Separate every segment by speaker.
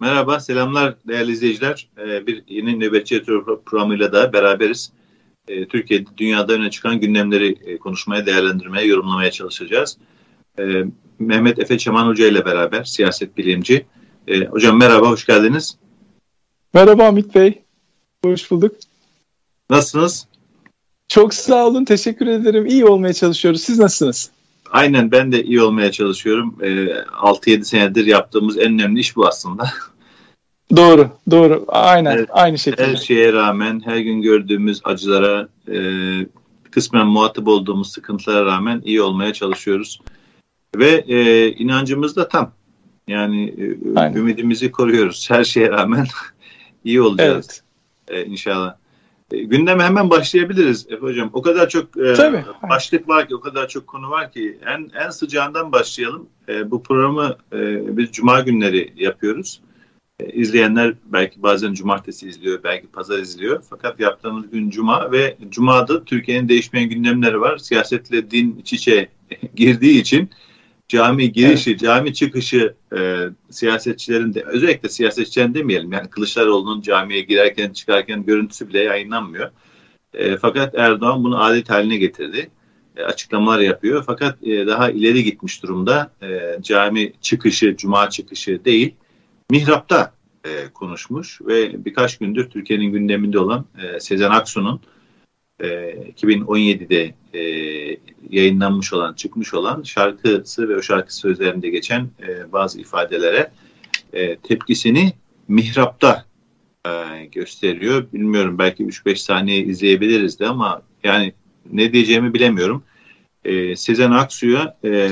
Speaker 1: Merhaba, selamlar değerli izleyiciler. Ee, bir yeni nöbetçi programıyla da beraberiz. Ee, Türkiye'de, dünyada öne çıkan gündemleri e, konuşmaya, değerlendirmeye, yorumlamaya çalışacağız. Ee, Mehmet Efe Çaman Hoca ile beraber, siyaset bilimci. Hocam merhaba, hoş geldiniz.
Speaker 2: Merhaba Hamit Bey, hoş bulduk.
Speaker 1: Nasılsınız?
Speaker 2: Çok sağ olun, teşekkür ederim. İyi olmaya çalışıyoruz. Siz nasılsınız?
Speaker 1: Aynen ben de iyi olmaya çalışıyorum. E, ee, 6-7 senedir yaptığımız en önemli iş bu aslında.
Speaker 2: Doğru, doğru. Aynen, evet, aynı şekilde.
Speaker 1: Her şeye rağmen, her gün gördüğümüz acılara, e, kısmen muhatap olduğumuz sıkıntılara rağmen iyi olmaya çalışıyoruz. Ve e, inancımız da tam. Yani e, ümidimizi koruyoruz. Her şeye rağmen iyi olacağız. Evet. E, inşallah. E, gündeme hemen başlayabiliriz Efe Hocam. O kadar çok e, başlık var ki, o kadar çok konu var ki. En en sıcağından başlayalım. E, bu programı e, biz Cuma günleri yapıyoruz. E, izleyenler belki bazen Cumartesi izliyor, belki Pazar izliyor. Fakat yaptığımız gün Cuma ve Cuma'da Türkiye'nin değişmeyen gündemleri var. Siyasetle din iç içe girdiği için cami girişi, evet. cami çıkışı e, siyasetçilerin de özellikle siyasetçilerin demeyelim yani Kılıçdaroğlu'nun camiye girerken çıkarken görüntüsü bile yayınlanmıyor. E, fakat Erdoğan bunu adet haline getirdi. E, açıklamalar yapıyor. Fakat e, daha ileri gitmiş durumda. E, cami çıkışı, cuma çıkışı değil, mihrapta e, konuşmuş ve birkaç gündür Türkiye'nin gündeminde olan e, Sezen Aksu'nun e, 2017'de e, yayınlanmış olan, çıkmış olan şarkısı ve o şarkı sözlerinde geçen e, bazı ifadelere e, tepkisini mihrapta e, gösteriyor. Bilmiyorum belki 3-5 saniye izleyebiliriz de ama yani ne diyeceğimi bilemiyorum. E, Sezen Aksu'ya e,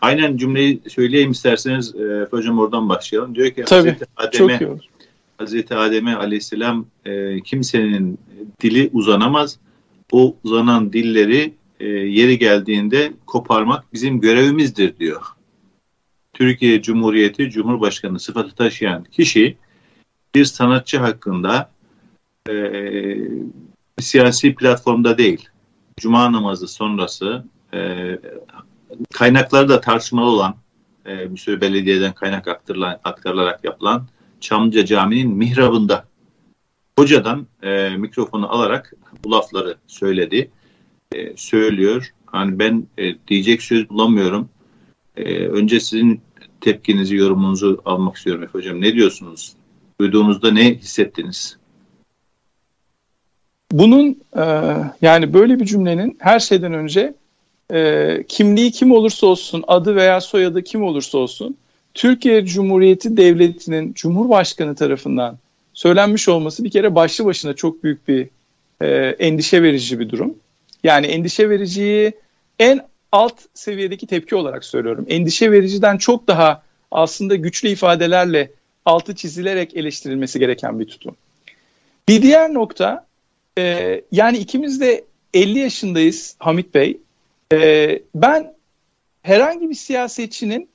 Speaker 1: aynen cümleyi söyleyeyim isterseniz e, hocam oradan başlayalım. Diyor ki
Speaker 2: Tabii, Adem'e, iyi olur.
Speaker 1: Hazreti Adem'e aleyhisselam e, kimsenin dili uzanamaz. O uzanan dilleri e, yeri geldiğinde koparmak bizim görevimizdir diyor. Türkiye Cumhuriyeti Cumhurbaşkanı sıfatı taşıyan kişi bir sanatçı hakkında e, siyasi platformda değil, Cuma namazı sonrası e, kaynakları da tartışmalı olan e, bir sürü belediyeden kaynak aktarılan, aktarılarak yapılan Çamlıca Camii'nin mihrabında hocadan e, mikrofonu alarak bu lafları söyledi e, söylüyor. Hani ben e, diyecek söz bulamıyorum. E, önce sizin tepkinizi, yorumunuzu almak istiyorum Efe Hocam. Ne diyorsunuz? Duyduğunuzda ne hissettiniz?
Speaker 2: Bunun e, yani böyle bir cümlenin her şeyden önce e, kimliği kim olursa olsun, adı veya soyadı kim olursa olsun Türkiye Cumhuriyeti Devleti'nin Cumhurbaşkanı tarafından söylenmiş olması bir kere başlı başına çok büyük bir e, endişe verici bir durum. Yani endişe vericiyi en alt seviyedeki tepki olarak söylüyorum. Endişe vericiden çok daha aslında güçlü ifadelerle altı çizilerek eleştirilmesi gereken bir tutum. Bir diğer nokta e, yani ikimiz de 50 yaşındayız Hamit Bey. E, ben herhangi bir siyasetçinin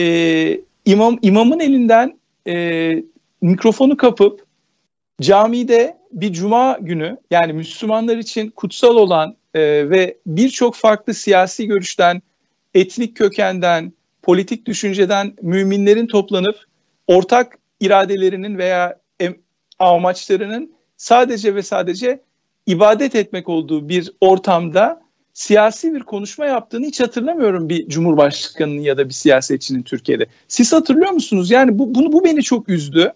Speaker 2: e, imam imamın elinden e, mikrofonu kapıp camide bir cuma günü yani Müslümanlar için kutsal olan e, ve birçok farklı siyasi görüşten, etnik kökenden, politik düşünceden müminlerin toplanıp ortak iradelerinin veya amaçlarının sadece ve sadece ibadet etmek olduğu bir ortamda siyasi bir konuşma yaptığını hiç hatırlamıyorum bir cumhurbaşkanının ya da bir siyasetçinin Türkiye'de. Siz hatırlıyor musunuz? Yani bu bunu bu beni çok üzdü.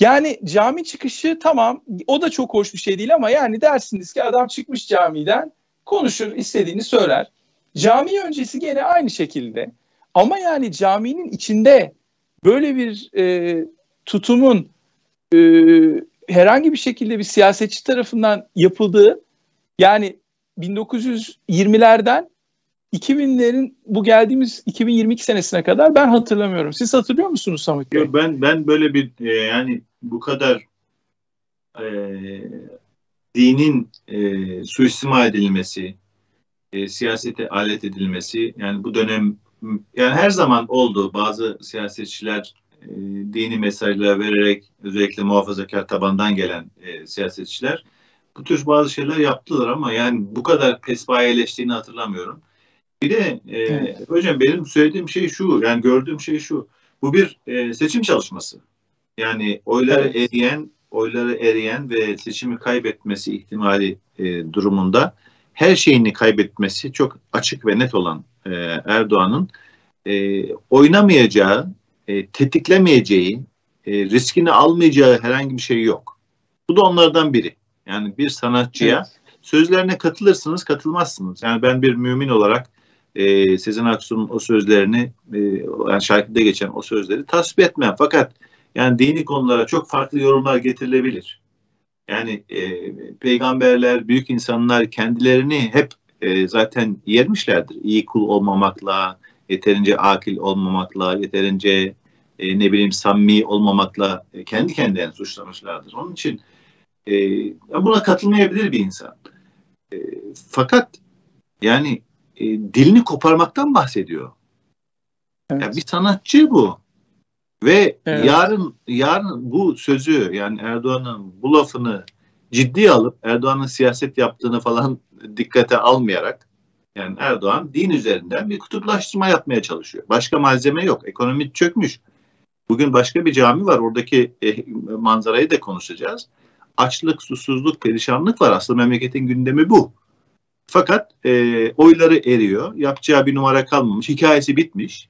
Speaker 2: Yani cami çıkışı tamam o da çok hoş bir şey değil ama yani dersiniz ki adam çıkmış camiden konuşur istediğini söyler. Cami öncesi gene aynı şekilde ama yani caminin içinde böyle bir e, tutumun e, herhangi bir şekilde bir siyasetçi tarafından yapıldığı yani 1920'lerden 2000'lerin bu geldiğimiz 2022 senesine kadar ben hatırlamıyorum. Siz hatırlıyor musunuz Samet Bey?
Speaker 1: Ben ben böyle bir e, yani bu kadar e, dinin e, suistimal edilmesi, e, siyasete alet edilmesi yani bu dönem yani her zaman oldu bazı siyasetçiler e, dini mesajlar vererek özellikle muhafazakar tabandan gelen e, siyasetçiler bu tür bazı şeyler yaptılar ama yani bu kadar pesbayeleştiğini hatırlamıyorum. Bir de e, evet. hocam benim söylediğim şey şu yani gördüğüm şey şu bu bir e, seçim çalışması. Yani oyları evet. eriyen, oyları eriyen ve seçimi kaybetmesi ihtimali e, durumunda her şeyini kaybetmesi çok açık ve net olan e, Erdoğan'ın e, oynamayacağı, e, tetiklemeyeceği, e, riskini almayacağı herhangi bir şey yok. Bu da onlardan biri. Yani bir sanatçıya evet. sözlerine katılırsınız, katılmazsınız. Yani ben bir mümin olarak e, Sezen Aksu'nun o sözlerini, e, yani şarkıda geçen o sözleri tasvip etmem. Fakat yani dini konulara çok farklı yorumlar getirilebilir. Yani e, peygamberler, büyük insanlar kendilerini hep e, zaten yermişlerdir. İyi kul olmamakla, yeterince akil olmamakla, yeterince e, ne bileyim samimi olmamakla e, kendi kendilerini suçlamışlardır. Onun için e, buna katılmayabilir bir insan. E, fakat yani e, dilini koparmaktan bahsediyor. Evet. Yani bir sanatçı bu. Ve evet. yarın yarın bu sözü yani Erdoğan'ın bu lafını ciddiye alıp Erdoğan'ın siyaset yaptığını falan dikkate almayarak yani Erdoğan din üzerinden bir kutuplaştırma yapmaya çalışıyor. Başka malzeme yok. Ekonomi çökmüş. Bugün başka bir cami var. Oradaki e, manzarayı da konuşacağız. Açlık, susuzluk, perişanlık var. Aslında memleketin gündemi bu. Fakat e, oyları eriyor. Yapacağı bir numara kalmamış. Hikayesi bitmiş.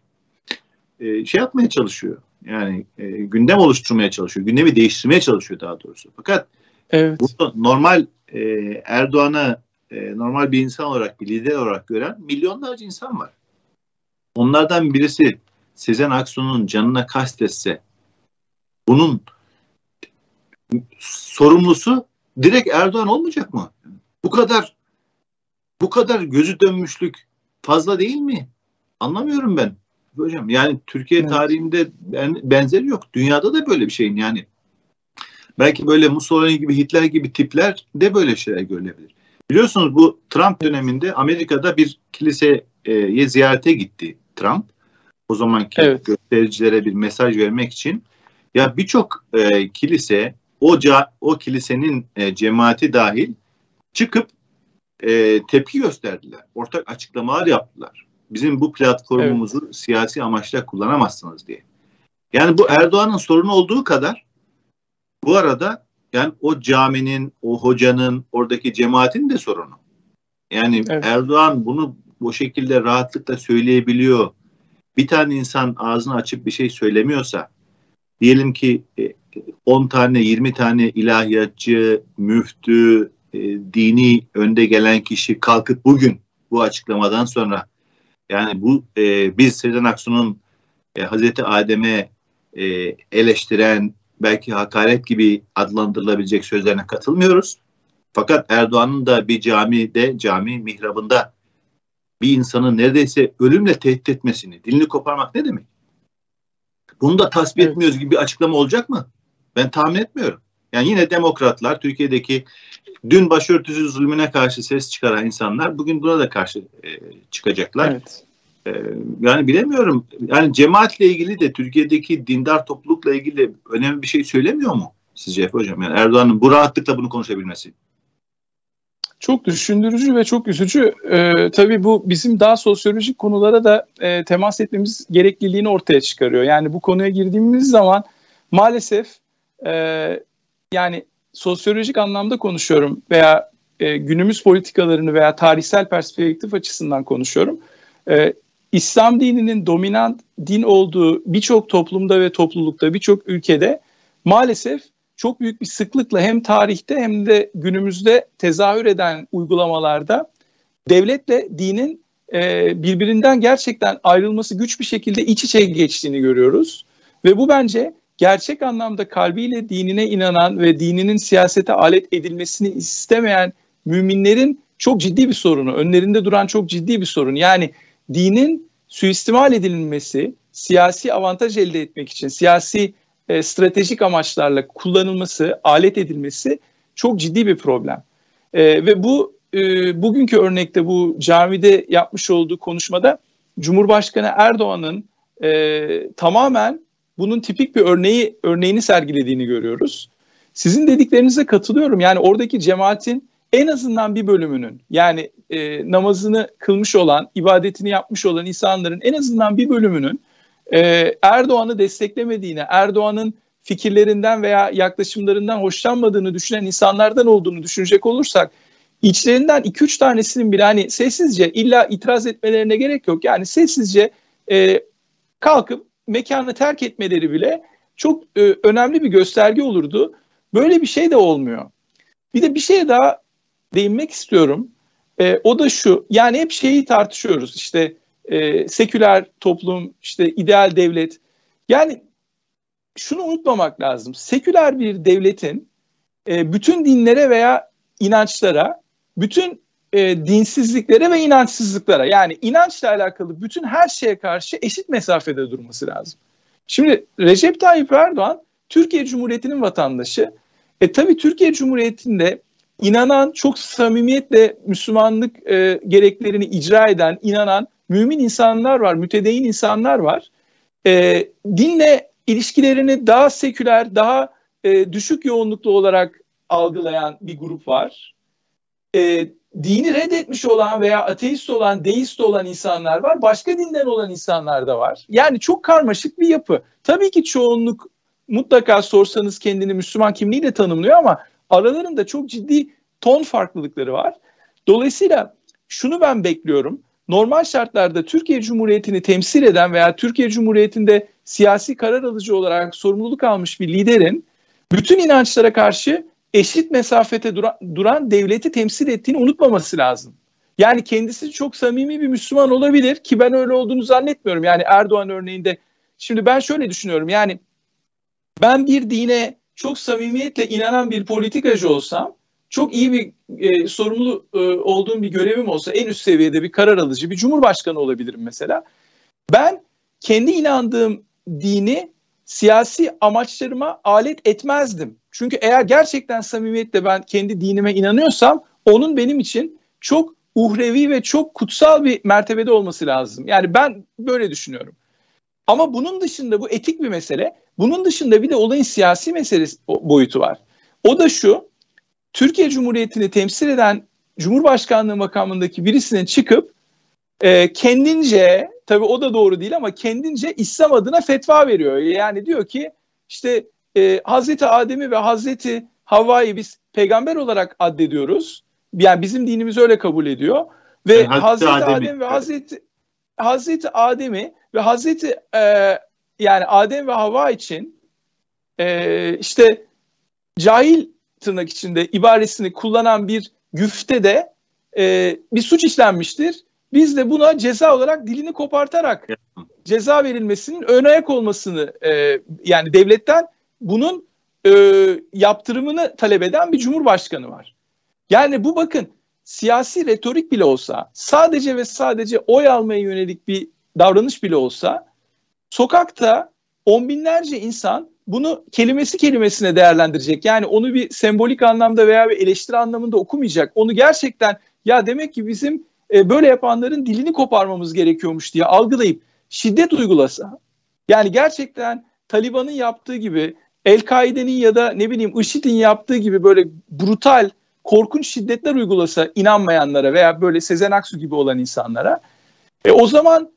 Speaker 1: E, şey yapmaya çalışıyor. Yani e, gündem oluşturmaya çalışıyor. Gündemi değiştirmeye çalışıyor daha doğrusu. Fakat evet. burada normal e, Erdoğan'ı e, normal bir insan olarak, bir lider olarak gören milyonlarca insan var. Onlardan birisi Sezen Aksu'nun canına kastetse bunun sorumlusu direkt Erdoğan olmayacak mı? Bu kadar bu kadar gözü dönmüşlük fazla değil mi? Anlamıyorum ben. Hocam yani Türkiye evet. tarihinde ben, benzeri yok. Dünyada da böyle bir şeyin yani. Belki böyle Mussolini gibi Hitler gibi tipler de böyle şeyler görülebilir. Biliyorsunuz bu Trump döneminde Amerika'da bir kiliseye ziyarete gitti Trump. O zamanki evet. göstericilere bir mesaj vermek için. Ya birçok e, kilise o ca, o kilisenin e, cemaati dahil çıkıp e, tepki gösterdiler. Ortak açıklamalar yaptılar. Bizim bu platformumuzu evet. siyasi amaçla kullanamazsınız diye. Yani bu Erdoğan'ın sorunu olduğu kadar bu arada yani o caminin, o hocanın, oradaki cemaatin de sorunu. Yani evet. Erdoğan bunu bu şekilde rahatlıkla söyleyebiliyor. Bir tane insan ağzını açıp bir şey söylemiyorsa, diyelim ki 10 e, tane, 20 tane ilahiyatçı, müftü, e, dini önde gelen kişi kalkıp bugün bu açıklamadan sonra yani bu e, biz Sezen Aksu'nun e, Hazreti Adem'e e, eleştiren belki hakaret gibi adlandırılabilecek sözlerine katılmıyoruz. Fakat Erdoğan'ın da bir camide, cami mihrabında bir insanı neredeyse ölümle tehdit etmesini, dilini koparmak ne demek? Bunu da tasvip evet. etmiyoruz gibi bir açıklama olacak mı? Ben tahmin etmiyorum. Yani yine demokratlar, Türkiye'deki dün başörtüsü zulmüne karşı ses çıkaran insanlar bugün buna da karşı e, çıkacaklar. Evet. E, yani bilemiyorum. Yani cemaatle ilgili de Türkiye'deki dindar toplulukla ilgili önemli bir şey söylemiyor mu sizce Efe Hocam? Yani Erdoğan'ın bu rahatlıkla bunu konuşabilmesi.
Speaker 2: Çok düşündürücü ve çok üzücü. Ee, tabii bu bizim daha sosyolojik konulara da e, temas etmemiz gerekliliğini ortaya çıkarıyor. Yani bu konuya girdiğimiz zaman maalesef e, yani sosyolojik anlamda konuşuyorum veya e, günümüz politikalarını veya tarihsel perspektif açısından konuşuyorum. E, İslam dininin dominant din olduğu birçok toplumda ve toplulukta birçok ülkede maalesef çok büyük bir sıklıkla hem tarihte hem de günümüzde tezahür eden uygulamalarda devletle dinin e, birbirinden gerçekten ayrılması güç bir şekilde iç içe geçtiğini görüyoruz. Ve bu bence gerçek anlamda kalbiyle dinine inanan ve dininin siyasete alet edilmesini istemeyen müminlerin çok ciddi bir sorunu, önlerinde duran çok ciddi bir sorun. Yani dinin suistimal edilmesi, siyasi avantaj elde etmek için, siyasi e, stratejik amaçlarla kullanılması, alet edilmesi çok ciddi bir problem. E, ve bu e, bugünkü örnekte bu camide yapmış olduğu konuşmada Cumhurbaşkanı Erdoğan'ın e, tamamen bunun tipik bir örneği örneğini sergilediğini görüyoruz. Sizin dediklerinize katılıyorum. Yani oradaki cemaatin en azından bir bölümünün yani e, namazını kılmış olan, ibadetini yapmış olan insanların en azından bir bölümünün e, Erdoğan'ı desteklemediğine, Erdoğan'ın fikirlerinden veya yaklaşımlarından hoşlanmadığını düşünen insanlardan olduğunu düşünecek olursak içlerinden 2-3 tanesinin bile hani sessizce illa itiraz etmelerine gerek yok. Yani sessizce e, kalkıp mekanı terk etmeleri bile çok e, önemli bir gösterge olurdu. Böyle bir şey de olmuyor. Bir de bir şeye daha değinmek istiyorum. E, o da şu, yani hep şeyi tartışıyoruz işte e, seküler toplum, işte ideal devlet. Yani şunu unutmamak lazım. Seküler bir devletin e, bütün dinlere veya inançlara, bütün e, dinsizliklere ve inançsızlıklara yani inançla alakalı bütün her şeye karşı eşit mesafede durması lazım. Şimdi Recep Tayyip Erdoğan Türkiye Cumhuriyeti'nin vatandaşı. E tabii Türkiye Cumhuriyeti'nde inanan, çok samimiyetle Müslümanlık e, gereklerini icra eden, inanan mümin insanlar var, mütedeyyin insanlar var. E, dinle ilişkilerini daha seküler, daha e, düşük yoğunluklu olarak algılayan bir grup var. E, dini reddetmiş olan veya ateist olan, deist olan insanlar var. Başka dinden olan insanlar da var. Yani çok karmaşık bir yapı. Tabii ki çoğunluk mutlaka sorsanız kendini Müslüman kimliğiyle tanımlıyor ama aralarında çok ciddi ton farklılıkları var. Dolayısıyla şunu ben bekliyorum. Normal şartlarda Türkiye Cumhuriyeti'ni temsil eden veya Türkiye Cumhuriyeti'nde siyasi karar alıcı olarak sorumluluk almış bir liderin bütün inançlara karşı eşit mesafete duran, duran devleti temsil ettiğini unutmaması lazım. Yani kendisi çok samimi bir Müslüman olabilir ki ben öyle olduğunu zannetmiyorum. Yani Erdoğan örneğinde şimdi ben şöyle düşünüyorum. Yani ben bir dine çok samimiyetle inanan bir politikacı olsam çok iyi bir e, sorumlu e, olduğum bir görevim olsa en üst seviyede bir karar alıcı bir cumhurbaşkanı olabilirim mesela. Ben kendi inandığım dini siyasi amaçlarıma alet etmezdim. Çünkü eğer gerçekten samimiyetle ben kendi dinime inanıyorsam onun benim için çok uhrevi ve çok kutsal bir mertebede olması lazım. Yani ben böyle düşünüyorum. Ama bunun dışında bu etik bir mesele. Bunun dışında bir de olayın siyasi meselesi boyutu var. O da şu. Türkiye Cumhuriyeti'ni temsil eden Cumhurbaşkanlığı makamındaki birisinin çıkıp e, kendince tabii o da doğru değil ama kendince İslam adına fetva veriyor. Yani diyor ki işte e, Hazreti Adem'i ve Hazreti Havva'yı biz peygamber olarak addediyoruz. Yani bizim dinimiz öyle kabul ediyor. Ve yani Hazreti, Hazreti Adem ve Hazreti Hazreti Adem'i ve Hazreti e, yani Adem ve Havva için e, işte cahil tırnak içinde ibaresini kullanan bir güfte de e, bir suç işlenmiştir. Biz de buna ceza olarak dilini kopartarak ceza verilmesinin ön ayak olmasını e, yani devletten bunun e, yaptırımını talep eden bir cumhurbaşkanı var. Yani bu bakın siyasi retorik bile olsa sadece ve sadece oy almaya yönelik bir davranış bile olsa sokakta on binlerce insan bunu kelimesi kelimesine değerlendirecek. Yani onu bir sembolik anlamda veya bir eleştiri anlamında okumayacak. Onu gerçekten ya demek ki bizim e, böyle yapanların dilini koparmamız gerekiyormuş diye algılayıp şiddet uygulasa. Yani gerçekten Taliban'ın yaptığı gibi El-Kaide'nin ya da ne bileyim IŞİD'in yaptığı gibi böyle brutal, korkunç şiddetler uygulasa inanmayanlara veya böyle Sezen Aksu gibi olan insanlara e, o zaman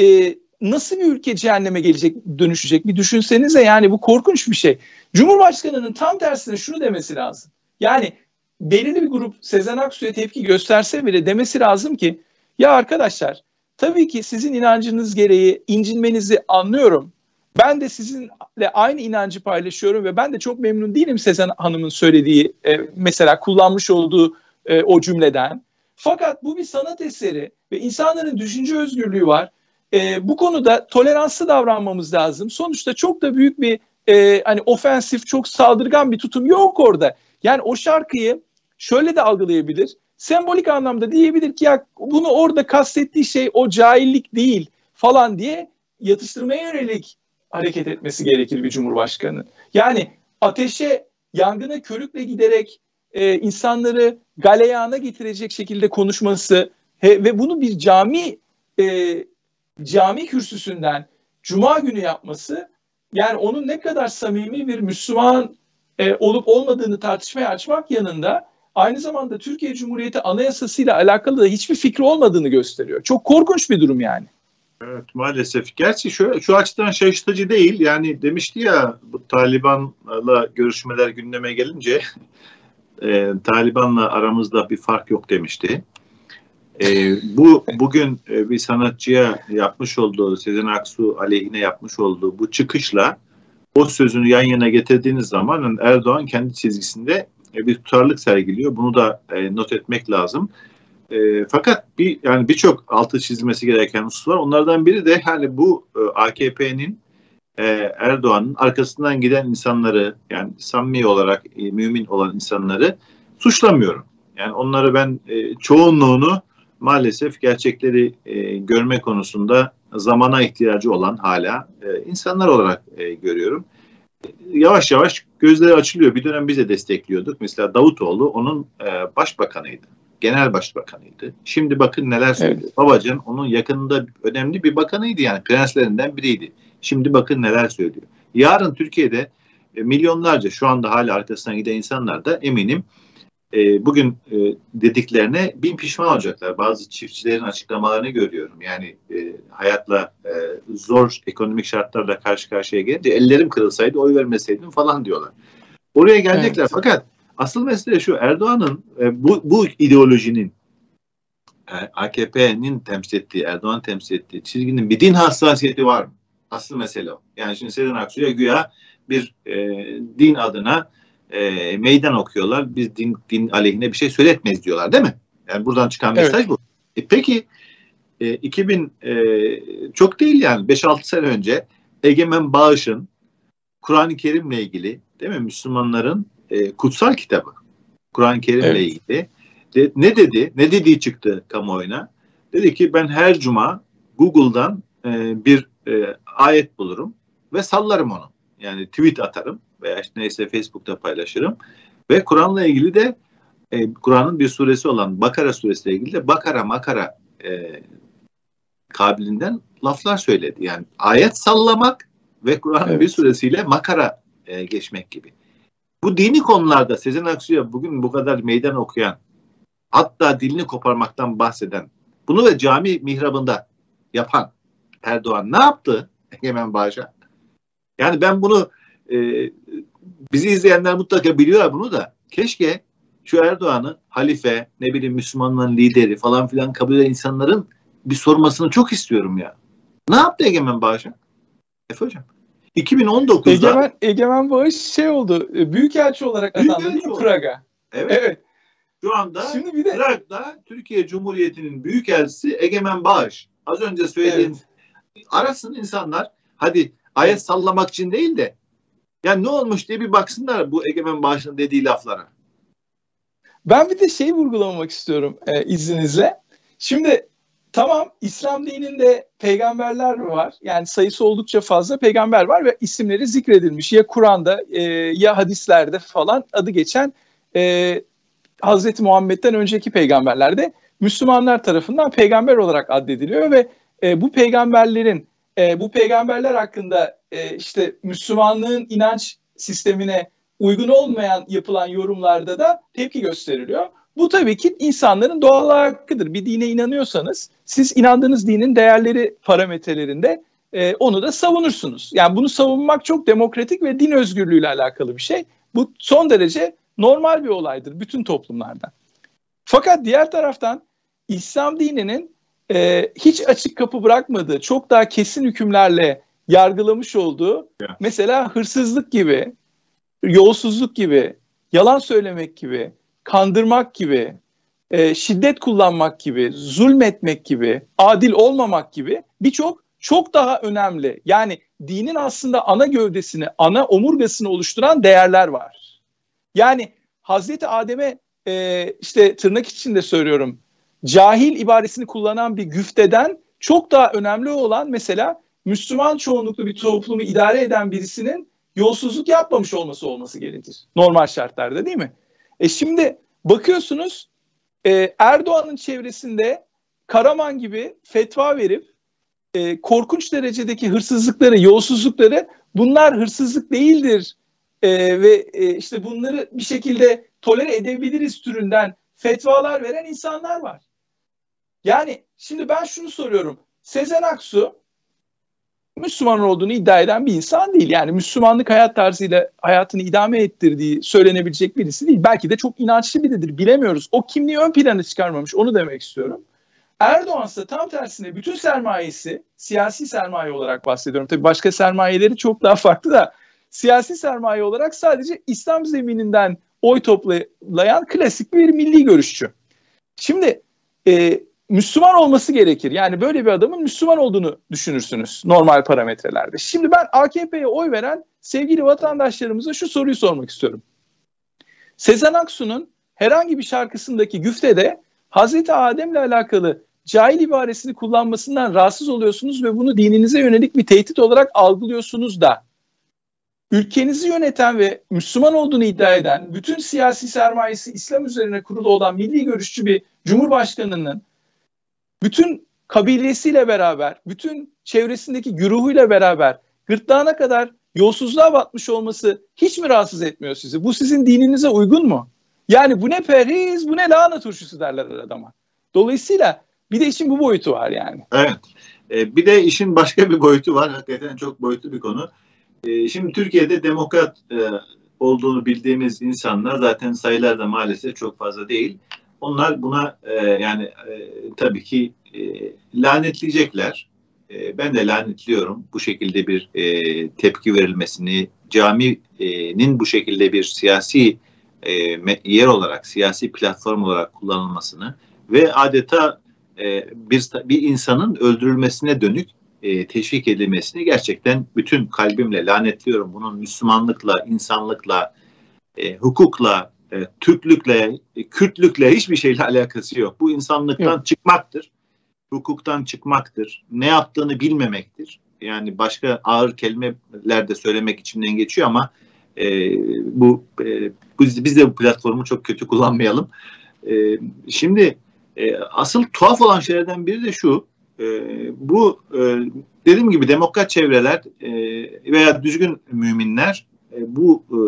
Speaker 2: e, nasıl bir ülke cehenneme gelecek, dönüşecek bir düşünsenize yani bu korkunç bir şey. Cumhurbaşkanının tam tersine şunu demesi lazım. Yani belirli bir grup Sezen Aksu'ya tepki gösterse bile demesi lazım ki ya arkadaşlar tabii ki sizin inancınız gereği incinmenizi anlıyorum. Ben de sizinle aynı inancı paylaşıyorum ve ben de çok memnun değilim Sezen Hanım'ın söylediği e, mesela kullanmış olduğu e, o cümleden. Fakat bu bir sanat eseri ve insanların düşünce özgürlüğü var. E, bu konuda toleranslı davranmamız lazım. Sonuçta çok da büyük bir e, hani ofensif, çok saldırgan bir tutum yok orada. Yani o şarkıyı şöyle de algılayabilir. Sembolik anlamda diyebilir ki ya bunu orada kastettiği şey o cahillik değil falan diye yatıştırmaya yönelik hareket etmesi gerekir bir cumhurbaşkanı. Yani ateşe, yangına körükle giderek e, insanları galeyana getirecek şekilde konuşması he, ve bunu bir cami e, cami kürsüsünden cuma günü yapması yani onun ne kadar samimi bir Müslüman e, olup olmadığını tartışmaya açmak yanında aynı zamanda Türkiye Cumhuriyeti Anayasası ile alakalı da hiçbir fikri olmadığını gösteriyor. Çok korkunç bir durum yani.
Speaker 1: Evet maalesef. Gerçi şu, şu açıdan şaşırtıcı değil. Yani demişti ya bu Taliban'la görüşmeler gündeme gelince e, Taliban'la aramızda bir fark yok demişti. E, bu bugün e, bir sanatçıya yapmış olduğu Sezen Aksu aleyhine yapmış olduğu bu çıkışla o sözünü yan yana getirdiğiniz zaman Erdoğan kendi çizgisinde e, bir tutarlık sergiliyor. Bunu da e, not etmek lazım. E, fakat bir yani birçok altı çizilmesi gereken husus var. Onlardan biri de hani bu e, AKP'nin e, Erdoğan'ın arkasından giden insanları yani samimi olarak e, mümin olan insanları suçlamıyorum. Yani onları ben e, çoğunluğunu maalesef gerçekleri e, görme konusunda zamana ihtiyacı olan hala e, insanlar olarak e, görüyorum. Yavaş yavaş gözleri açılıyor. Bir dönem bize destekliyorduk. Mesela Davutoğlu onun e, başbakanıydı. Genel başbakanıydı. Şimdi bakın neler söylüyor. Evet. Babacan onun yakınında önemli bir bakanıydı yani prenslerinden biriydi. Şimdi bakın neler söylüyor. Yarın Türkiye'de e, milyonlarca şu anda hala arkasına giden insanlar da eminim e, bugün e, dediklerine bin pişman olacaklar. Bazı çiftçilerin açıklamalarını görüyorum. Yani e, hayatla e, zor ekonomik şartlarla karşı karşıya gelince ellerim kırılsaydı oy vermeseydim falan diyorlar. Oraya gelecekler evet. fakat asıl mesele şu Erdoğan'ın e, bu, bu ideolojinin e, AKP'nin temsil ettiği, Erdoğan temsil ettiği çizginin bir din hassasiyeti var mı? Asıl mesele o. Yani şimdi Sezen Aksu'ya güya bir e, din adına e, meydan okuyorlar. Biz din, din aleyhine bir şey söyletmeyiz diyorlar değil mi? Yani buradan çıkan mesaj evet. bu. E, peki e, 2000 e, çok değil yani 5-6 sene önce Egemen Bağış'ın Kur'an-ı Kerim'le ilgili değil mi Müslümanların e, kutsal kitabı Kur'an-ı Kerim'le evet. ilgili de, ne dedi? Ne dediği çıktı kamuoyuna? Dedi ki ben her cuma Google'dan e, bir e, ayet bulurum ve sallarım onu. Yani tweet atarım veya işte neyse Facebook'ta paylaşırım. Ve Kur'an'la ilgili de e, Kur'an'ın bir suresi olan Bakara suresiyle ilgili de Bakara makara e, kabilinden laflar söyledi. Yani ayet sallamak ve Kur'an'ın evet. bir suresiyle makara e, geçmek gibi. Bu dini konularda Sezen Aksu'ya bugün bu kadar meydan okuyan hatta dilini koparmaktan bahseden bunu da cami mihrabında yapan Erdoğan ne yaptı Egemen Bağış'a? Yani ben bunu e, bizi izleyenler mutlaka biliyorlar bunu da. Keşke şu Erdoğan'ı halife, ne bileyim Müslümanların lideri falan filan kabul eden insanların bir sormasını çok istiyorum ya. Ne yaptı Egemen Bağış'a? Efe Hocam. 2019'da
Speaker 2: Egemen, Egemen Bağış şey oldu. E, büyükelçi olarak atandı Praga.
Speaker 1: Evet. evet. Şu anda Şimdi bir de... Prag'da Türkiye Cumhuriyeti'nin büyükelçisi Egemen Bağış. Az önce söylediğim evet. arasın insanlar hadi ayet sallamak için değil de yani ne olmuş diye bir baksınlar bu Egemen Bağış'ın dediği laflara.
Speaker 2: Ben bir de şeyi vurgulamak istiyorum e, izninizle. Şimdi tamam İslam dininde peygamberler var. Yani sayısı oldukça fazla peygamber var ve isimleri zikredilmiş. Ya Kur'an'da e, ya hadislerde falan adı geçen e, Hazreti Muhammed'den önceki peygamberlerde Müslümanlar tarafından peygamber olarak addediliyor ve e, bu peygamberlerin e, bu peygamberler hakkında e, işte Müslümanlığın inanç sistemine uygun olmayan yapılan yorumlarda da tepki gösteriliyor. Bu tabii ki insanların doğal hakkıdır. Bir dine inanıyorsanız siz inandığınız dinin değerleri parametrelerinde e, onu da savunursunuz. Yani bunu savunmak çok demokratik ve din özgürlüğüyle alakalı bir şey. Bu son derece normal bir olaydır bütün toplumlarda. Fakat diğer taraftan İslam dininin e, hiç açık kapı bırakmadığı, çok daha kesin hükümlerle yargılamış olduğu yeah. mesela hırsızlık gibi, yolsuzluk gibi, yalan söylemek gibi, kandırmak gibi, e, şiddet kullanmak gibi, zulmetmek gibi, adil olmamak gibi birçok çok daha önemli. Yani dinin aslında ana gövdesini, ana omurgasını oluşturan değerler var. Yani Hazreti Adem'e e, işte tırnak içinde söylüyorum cahil ibaresini kullanan bir güfteden çok daha önemli olan mesela Müslüman çoğunluklu bir toplumu idare eden birisinin yolsuzluk yapmamış olması olması gerekir. Normal şartlarda değil mi? E şimdi bakıyorsunuz e, Erdoğan'ın çevresinde Karaman gibi fetva verip e, korkunç derecedeki hırsızlıkları, yolsuzlukları bunlar hırsızlık değildir e, ve e, işte bunları bir şekilde tolere edebiliriz türünden fetvalar veren insanlar var. Yani şimdi ben şunu soruyorum. Sezen Aksu Müslüman olduğunu iddia eden bir insan değil. Yani Müslümanlık hayat tarzıyla hayatını idame ettirdiği söylenebilecek birisi değil. Belki de çok inançlı biridir bilemiyoruz. O kimliği ön plana çıkarmamış onu demek istiyorum. Erdoğan ise tam tersine bütün sermayesi siyasi sermaye olarak bahsediyorum. Tabii başka sermayeleri çok daha farklı da siyasi sermaye olarak sadece İslam zemininden oy toplayan klasik bir milli görüşçü. Şimdi e, Müslüman olması gerekir. Yani böyle bir adamın Müslüman olduğunu düşünürsünüz normal parametrelerde. Şimdi ben AKP'ye oy veren sevgili vatandaşlarımıza şu soruyu sormak istiyorum. Sezen Aksu'nun herhangi bir şarkısındaki güftede Hazreti Adem'le alakalı cahil ibaresini kullanmasından rahatsız oluyorsunuz ve bunu dininize yönelik bir tehdit olarak algılıyorsunuz da ülkenizi yöneten ve Müslüman olduğunu iddia eden bütün siyasi sermayesi İslam üzerine kurulu olan milli görüşçü bir cumhurbaşkanının bütün kabilesiyle beraber, bütün çevresindeki güruhuyla beraber gırtlağına kadar yolsuzluğa batmış olması hiç mi rahatsız etmiyor sizi? Bu sizin dininize uygun mu? Yani bu ne perhiz, bu ne lahana turşusu derler adama. Dolayısıyla bir de işin bu boyutu var yani.
Speaker 1: Evet. Ee, bir de işin başka bir boyutu var. Hakikaten çok boyutlu bir konu. Ee, şimdi Türkiye'de demokrat e, olduğunu bildiğimiz insanlar zaten sayılar da maalesef çok fazla değil. Onlar buna e, yani e, tabii ki e, lanetleyecekler. E, ben de lanetliyorum bu şekilde bir e, tepki verilmesini, caminin bu şekilde bir siyasi e, yer olarak, siyasi platform olarak kullanılmasını ve adeta e, bir bir insanın öldürülmesine dönük e, teşvik edilmesini gerçekten bütün kalbimle lanetliyorum. Bunun Müslümanlıkla, insanlıkla, e, hukukla, e, Türklükle, e, Kürtlükle hiçbir şeyle alakası yok. Bu insanlıktan yok. çıkmaktır. Hukuktan çıkmaktır. Ne yaptığını bilmemektir. Yani başka ağır kelimeler de söylemek içimden geçiyor ama e, bu e, biz, biz de bu platformu çok kötü kullanmayalım. E, şimdi e, asıl tuhaf olan şeylerden biri de şu. E, bu e, dediğim gibi demokrat çevreler e, veya düzgün müminler e, bu e,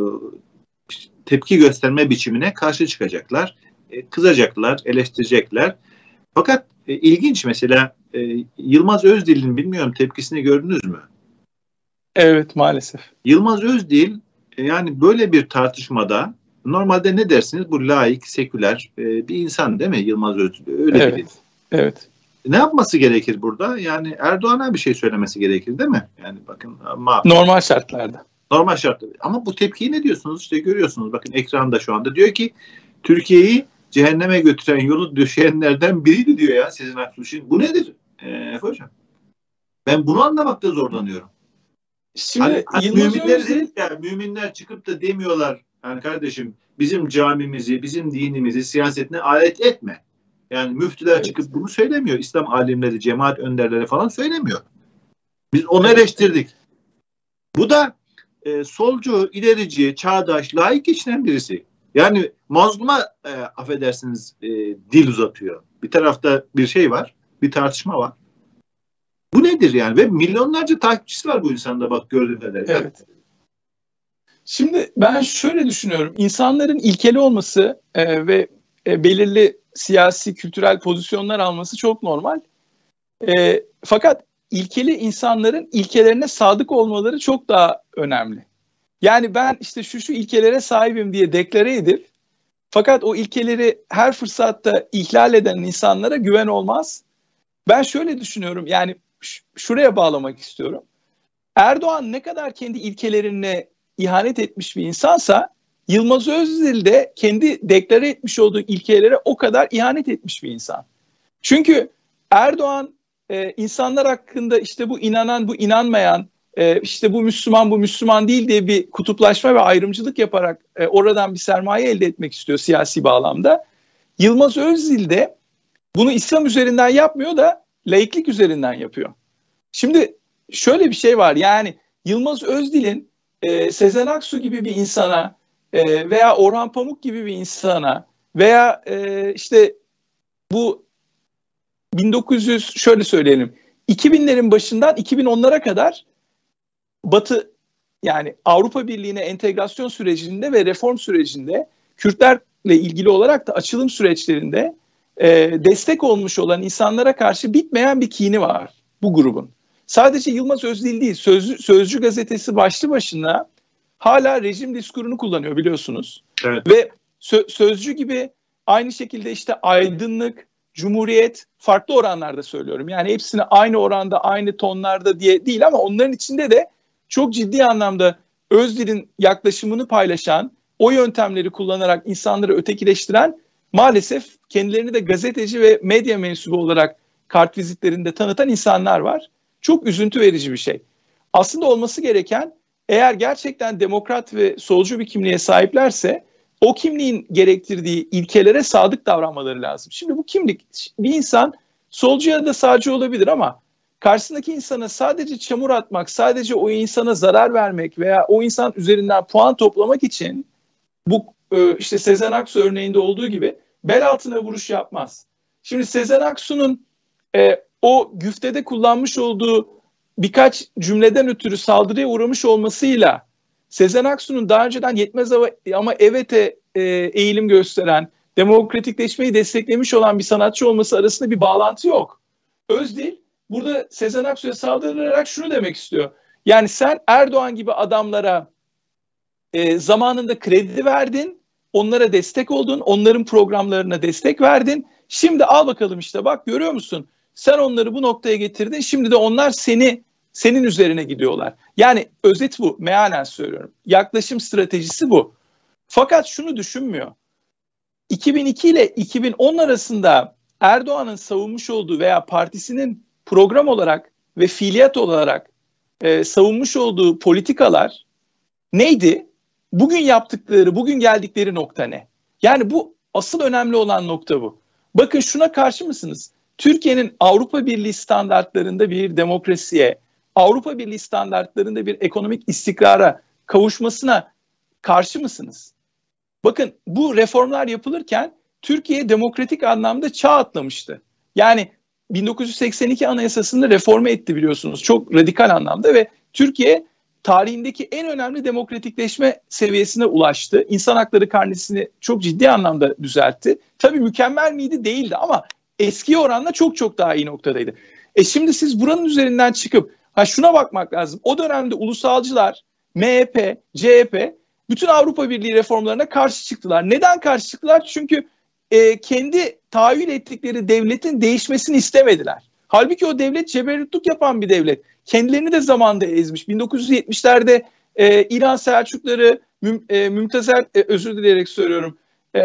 Speaker 1: tepki gösterme biçimine karşı çıkacaklar. E, kızacaklar, eleştirecekler. Fakat e, ilginç mesela e, Yılmaz Özdil'in bilmiyorum tepkisini gördünüz mü?
Speaker 2: Evet maalesef.
Speaker 1: Yılmaz Özdil e, yani böyle bir tartışmada normalde ne dersiniz? Bu laik, seküler e, bir insan değil mi Yılmaz Özdil? Öyle
Speaker 2: evet. Değil. Evet.
Speaker 1: Ne yapması gerekir burada? Yani Erdoğan'a bir şey söylemesi gerekir değil mi? Yani bakın
Speaker 2: ama normal şartlarda.
Speaker 1: Normal şartlarda. Ama bu tepkiyi ne diyorsunuz? İşte görüyorsunuz bakın ekranda şu anda diyor ki Türkiye'yi cehenneme götüren yolu düşenlerden biriydi diyor ya sizin Aksu. Bu nedir ee, hocam? Ben bunu anlamakta zorlanıyorum. Şimdi hani, hani müminler, Özil... ya, müminler çıkıp da demiyorlar yani kardeşim bizim camimizi, bizim dinimizi siyasetine alet etme. Yani müftüler evet. çıkıp bunu söylemiyor. İslam alimleri, cemaat önderleri falan söylemiyor. Biz onu eleştirdik. Bu da e, solcu, ilerici, çağdaş, layık geçinen birisi. Yani mazluma e, affedersiniz e, dil uzatıyor. Bir tarafta bir şey var, bir tartışma var. Bu nedir yani? Ve milyonlarca takipçisi var bu insanda bak gördüğüm kadarıyla.
Speaker 2: Evet. Şimdi ben şöyle düşünüyorum. İnsanların ilkeli olması e, ve e, belirli siyasi, kültürel pozisyonlar alması çok normal. E, fakat ilkeli insanların ilkelerine sadık olmaları çok daha önemli. Yani ben işte şu şu ilkelere sahibim diye deklare edip fakat o ilkeleri her fırsatta ihlal eden insanlara güven olmaz. Ben şöyle düşünüyorum yani şuraya bağlamak istiyorum. Erdoğan ne kadar kendi ilkelerine ihanet etmiş bir insansa Yılmaz Özdil de kendi deklare etmiş olduğu ilkelere o kadar ihanet etmiş bir insan. Çünkü Erdoğan e, insanlar hakkında işte bu inanan bu inanmayan e, işte bu Müslüman bu Müslüman değil diye bir kutuplaşma ve ayrımcılık yaparak e, oradan bir sermaye elde etmek istiyor siyasi bağlamda. Yılmaz Özdil de bunu İslam üzerinden yapmıyor da laiklik üzerinden yapıyor. Şimdi şöyle bir şey var yani Yılmaz Özdil'in e, Sezen Aksu gibi bir insana e, veya Orhan Pamuk gibi bir insana veya e, işte bu 1900 şöyle söyleyelim 2000'lerin başından 2010'lara kadar Batı yani Avrupa Birliği'ne entegrasyon sürecinde ve reform sürecinde Kürtlerle ilgili olarak da açılım süreçlerinde e, destek olmuş olan insanlara karşı bitmeyen bir kini var. bu grubun. Sadece Yılmaz Özdil değil, Sözcü, Sözcü gazetesi başlı başına hala rejim diskurunu kullanıyor biliyorsunuz. Evet. Ve sö- Sözcü gibi aynı şekilde işte aydınlık, cumhuriyet farklı oranlarda söylüyorum. Yani hepsini aynı oranda, aynı tonlarda diye değil ama onların içinde de çok ciddi anlamda Özdil'in yaklaşımını paylaşan, o yöntemleri kullanarak insanları ötekileştiren maalesef kendilerini de gazeteci ve medya mensubu olarak kart vizitlerinde tanıtan insanlar var. Çok üzüntü verici bir şey. Aslında olması gereken eğer gerçekten demokrat ve solcu bir kimliğe sahiplerse o kimliğin gerektirdiği ilkelere sadık davranmaları lazım. Şimdi bu kimlik bir insan solcu ya da sağcı olabilir ama karşısındaki insana sadece çamur atmak, sadece o insana zarar vermek veya o insan üzerinden puan toplamak için bu e, işte Sezen Aksu örneğinde olduğu gibi bel altına vuruş yapmaz. Şimdi Sezen Aksu'nun e, o güftede kullanmış olduğu birkaç cümleden ötürü saldırıya uğramış olmasıyla Sezen Aksu'nun daha önceden yetmez ama evet'e e, eğilim gösteren, demokratikleşmeyi desteklemiş olan bir sanatçı olması arasında bir bağlantı yok. Özdil burada Sezen Aksu'ya saldırarak şunu demek istiyor. Yani sen Erdoğan gibi adamlara e, zamanında kredi verdin, onlara destek oldun, onların programlarına destek verdin. Şimdi al bakalım işte bak görüyor musun? Sen onları bu noktaya getirdin. Şimdi de onlar seni senin üzerine gidiyorlar. Yani özet bu. Mealen söylüyorum. Yaklaşım stratejisi bu. Fakat şunu düşünmüyor. 2002 ile 2010 arasında Erdoğan'ın savunmuş olduğu veya partisinin program olarak ve fiiliyat olarak e, savunmuş olduğu politikalar neydi? Bugün yaptıkları, bugün geldikleri nokta ne? Yani bu asıl önemli olan nokta bu. Bakın şuna karşı mısınız? Türkiye'nin Avrupa Birliği standartlarında bir demokrasiye, Avrupa Birliği standartlarında bir ekonomik istikrara kavuşmasına karşı mısınız? Bakın bu reformlar yapılırken Türkiye demokratik anlamda çağ atlamıştı. Yani 1982 Anayasası'nı reforme etti biliyorsunuz çok radikal anlamda ve Türkiye tarihindeki en önemli demokratikleşme seviyesine ulaştı. İnsan hakları karnesini çok ciddi anlamda düzeltti. Tabii mükemmel miydi? Değildi ama eski oranla çok çok daha iyi noktadaydı. E şimdi siz buranın üzerinden çıkıp ha şuna bakmak lazım. O dönemde ulusalcılar, MHP, CHP bütün Avrupa Birliği reformlarına karşı çıktılar. Neden karşı çıktılar? Çünkü e, kendi tahayyül ettikleri devletin değişmesini istemediler. Halbuki o devlet ceberrutluk yapan bir devlet. Kendilerini de zamanda ezmiş. 1970'lerde e, İran Selçukları, müm, e, Mümtazer, e, özür dileyerek söylüyorum, e,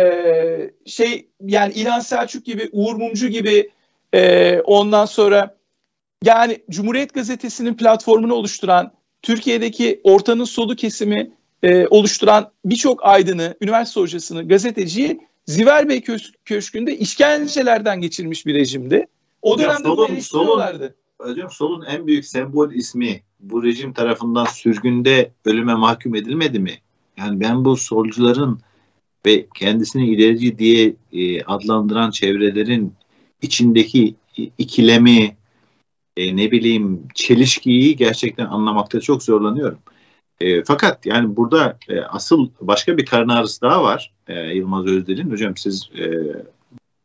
Speaker 2: şey yani İlhan Selçuk gibi, Uğur Mumcu gibi e, ondan sonra yani Cumhuriyet Gazetesi'nin platformunu oluşturan, Türkiye'deki ortanın solu kesimi e, oluşturan birçok aydını, üniversite hocasını, gazeteciyi Ziver Bey Köşkü'nde işkencelerden geçirmiş bir rejimdi. O dönemde solun,
Speaker 1: eleştiriyorlardı. Hocam solun en büyük sembol ismi bu rejim tarafından sürgünde ölüme mahkum edilmedi mi? Yani ben bu solcuların ve kendisini ilerici diye e, adlandıran çevrelerin içindeki ikilemi, e, ne bileyim çelişkiyi gerçekten anlamakta çok zorlanıyorum. E, fakat yani burada e, asıl başka bir karın ağrısı daha var e, Yılmaz Özdil'in. Hocam siz e,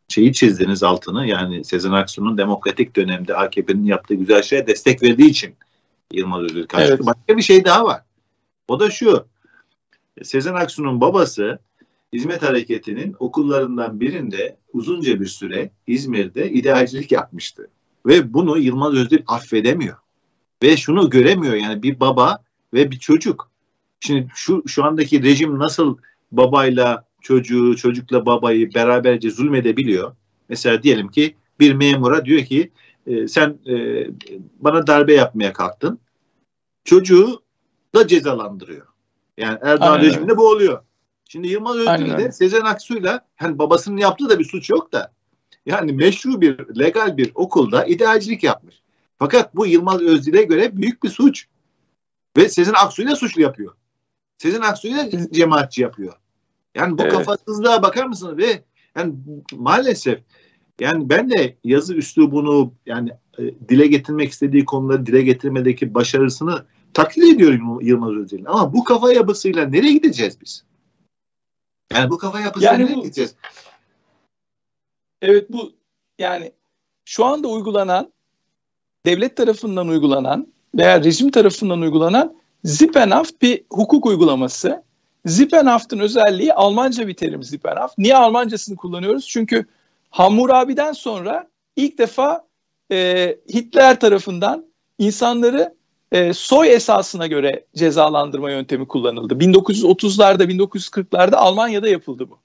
Speaker 1: şeyi çizdiniz altını yani Sezen Aksu'nun demokratik dönemde AKP'nin yaptığı güzel şeye destek verdiği için Yılmaz Özdil karşıtı. Evet. Başka bir şey daha var. O da şu. Sezen Aksu'nun babası Hizmet Hareketi'nin okullarından birinde uzunca bir süre İzmir'de idealcilik yapmıştı. Ve bunu Yılmaz Özdil affedemiyor. Ve şunu göremiyor yani bir baba ve bir çocuk. Şimdi şu şu andaki rejim nasıl babayla çocuğu, çocukla babayı beraberce zulmedebiliyor? Mesela diyelim ki bir memura diyor ki e, sen e, bana darbe yapmaya kalktın. Çocuğu da cezalandırıyor. Yani Erdoğan Aynen. rejiminde bu oluyor. Şimdi Yılmaz Özdil de Sezen Aksu'yla hani babasının yaptığı da bir suç yok da yani meşru bir, legal bir okulda idealcilik yapmış. Fakat bu Yılmaz Özdil'e göre büyük bir suç. Ve Sezen Aksu'yu da suçlu yapıyor. Sezen Aksu'yu da cemaatçi yapıyor. Yani bu evet. kafasızlığa bakar mısınız? Ve yani maalesef yani ben de yazı üslubunu yani e, dile getirmek istediği konuları dile getirmedeki başarısını takdir ediyorum Yılmaz Özdil'in. Ama bu kafa yapısıyla nereye gideceğiz biz? Yani bu kafa yapısıyla yani nereye bu, gideceğiz?
Speaker 2: Evet bu yani şu anda uygulanan devlet tarafından uygulanan veya rejim tarafından uygulanan Zippenhaft bir hukuk uygulaması. Zippenhaft'ın özelliği Almanca bir terim Zippenhaft. Niye Almancasını kullanıyoruz? Çünkü Hammurabi'den sonra ilk defa e, Hitler tarafından insanları e, soy esasına göre cezalandırma yöntemi kullanıldı. 1930'larda, 1940'larda Almanya'da yapıldı bu.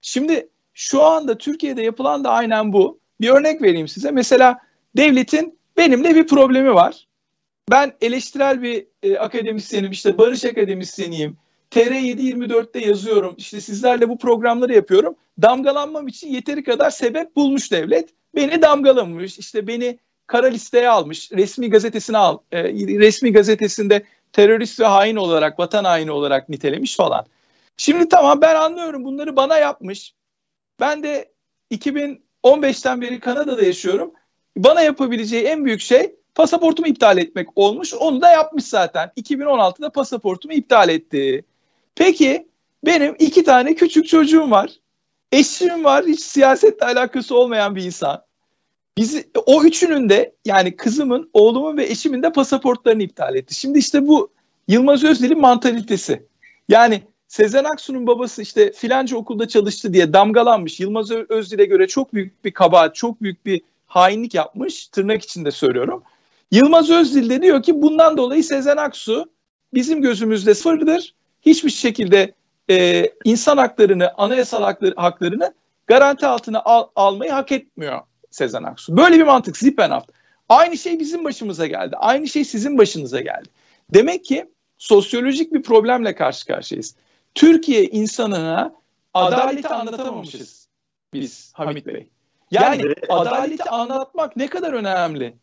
Speaker 2: Şimdi şu anda Türkiye'de yapılan da aynen bu. Bir örnek vereyim size. Mesela devletin benimle bir problemi var. Ben eleştirel bir e, akademisyenim, işte barış akademisyeniyim. TR724'te yazıyorum. İşte sizlerle bu programları yapıyorum. Damgalanmam için yeteri kadar sebep bulmuş devlet. Beni damgalamış. İşte beni kara listeye almış. Resmi gazetesine al. E, resmi gazetesinde terörist ve hain olarak, vatan haini olarak nitelemiş falan. Şimdi tamam ben anlıyorum bunları bana yapmış. Ben de 2015'ten beri Kanada'da yaşıyorum. Bana yapabileceği en büyük şey pasaportumu iptal etmek olmuş. Onu da yapmış zaten. 2016'da pasaportumu iptal etti. Peki benim iki tane küçük çocuğum var. Eşim var. Hiç siyasetle alakası olmayan bir insan. Bizi, o üçünün de yani kızımın, oğlumun ve eşimin de pasaportlarını iptal etti. Şimdi işte bu Yılmaz Özdil'in mantalitesi. Yani Sezen Aksu'nun babası işte filanca okulda çalıştı diye damgalanmış. Yılmaz Özdil'e göre çok büyük bir kabahat, çok büyük bir hainlik yapmış. Tırnak içinde söylüyorum. Yılmaz Özdil de diyor ki bundan dolayı Sezen Aksu bizim gözümüzde sıfırdır. Hiçbir şekilde e, insan haklarını, anayasal hakları, haklarını garanti altına al, almayı hak etmiyor Sezen Aksu. Böyle bir mantık Zippenhaft. Aynı şey bizim başımıza geldi. Aynı şey sizin başınıza geldi. Demek ki sosyolojik bir problemle karşı karşıyayız. Türkiye insanına adaleti anlatamamışız biz Hamit Bey. Yani adaleti anlatmak ne kadar önemli.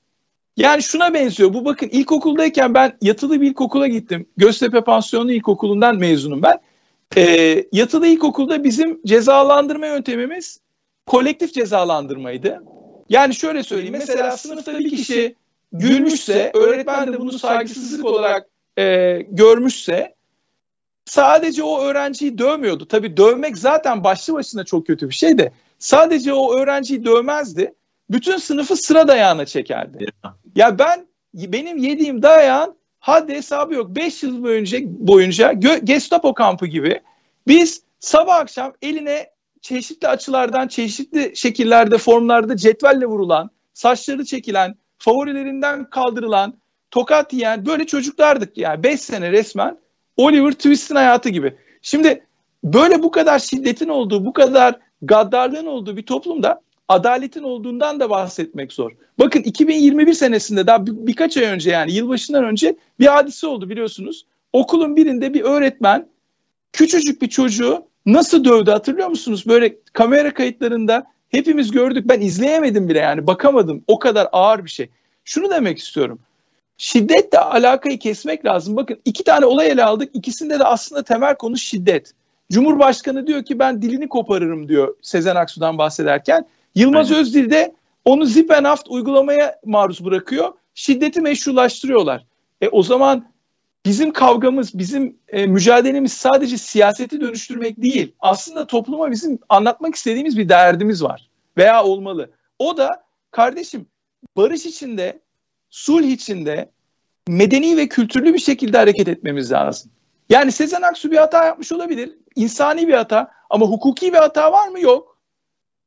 Speaker 2: Yani şuna benziyor. Bu bakın ilkokuldayken ben yatılı bir ilkokula gittim. Göztepe Pansiyonu İlkokulu'ndan mezunum ben. Ee, yatılı ilkokulda bizim cezalandırma yöntemimiz kolektif cezalandırmaydı. Yani şöyle söyleyeyim. Mesela sınıfta bir kişi gülmüşse, öğretmen de bunu saygısızlık olarak e, görmüşse sadece o öğrenciyi dövmüyordu. Tabii dövmek zaten başlı başına çok kötü bir şey de sadece o öğrenciyi dövmezdi. Bütün sınıfı sıra dayağına çekerdi. Ya ben benim yediğim dayağın haddi hesabı yok. 5 yıl boyunca boyunca Gestapo kampı gibi biz sabah akşam eline çeşitli açılardan, çeşitli şekillerde, formlarda cetvelle vurulan, saçları çekilen, favorilerinden kaldırılan, tokat yiyen böyle çocuklardık yani 5 sene resmen Oliver Twist'in hayatı gibi. Şimdi böyle bu kadar şiddetin olduğu, bu kadar gaddarlığın olduğu bir toplumda adaletin olduğundan da bahsetmek zor. Bakın 2021 senesinde daha bir, birkaç ay önce yani yılbaşından önce bir hadise oldu biliyorsunuz. Okulun birinde bir öğretmen küçücük bir çocuğu nasıl dövdü hatırlıyor musunuz? Böyle kamera kayıtlarında hepimiz gördük. Ben izleyemedim bile yani bakamadım. O kadar ağır bir şey. Şunu demek istiyorum. Şiddetle alakayı kesmek lazım. Bakın iki tane olay ele aldık. İkisinde de aslında temel konu şiddet. Cumhurbaşkanı diyor ki ben dilini koparırım diyor Sezen Aksu'dan bahsederken. Yılmaz Aynen. Özdil de onu Zippenhaft uygulamaya maruz bırakıyor. Şiddeti meşrulaştırıyorlar. E o zaman bizim kavgamız, bizim e, mücadelemiz sadece siyaseti dönüştürmek değil. Aslında topluma bizim anlatmak istediğimiz bir derdimiz var veya olmalı. O da kardeşim barış içinde, sulh içinde medeni ve kültürlü bir şekilde hareket etmemiz lazım. Yani Sezen Aksu bir hata yapmış olabilir. insani bir hata ama hukuki bir hata var mı? Yok.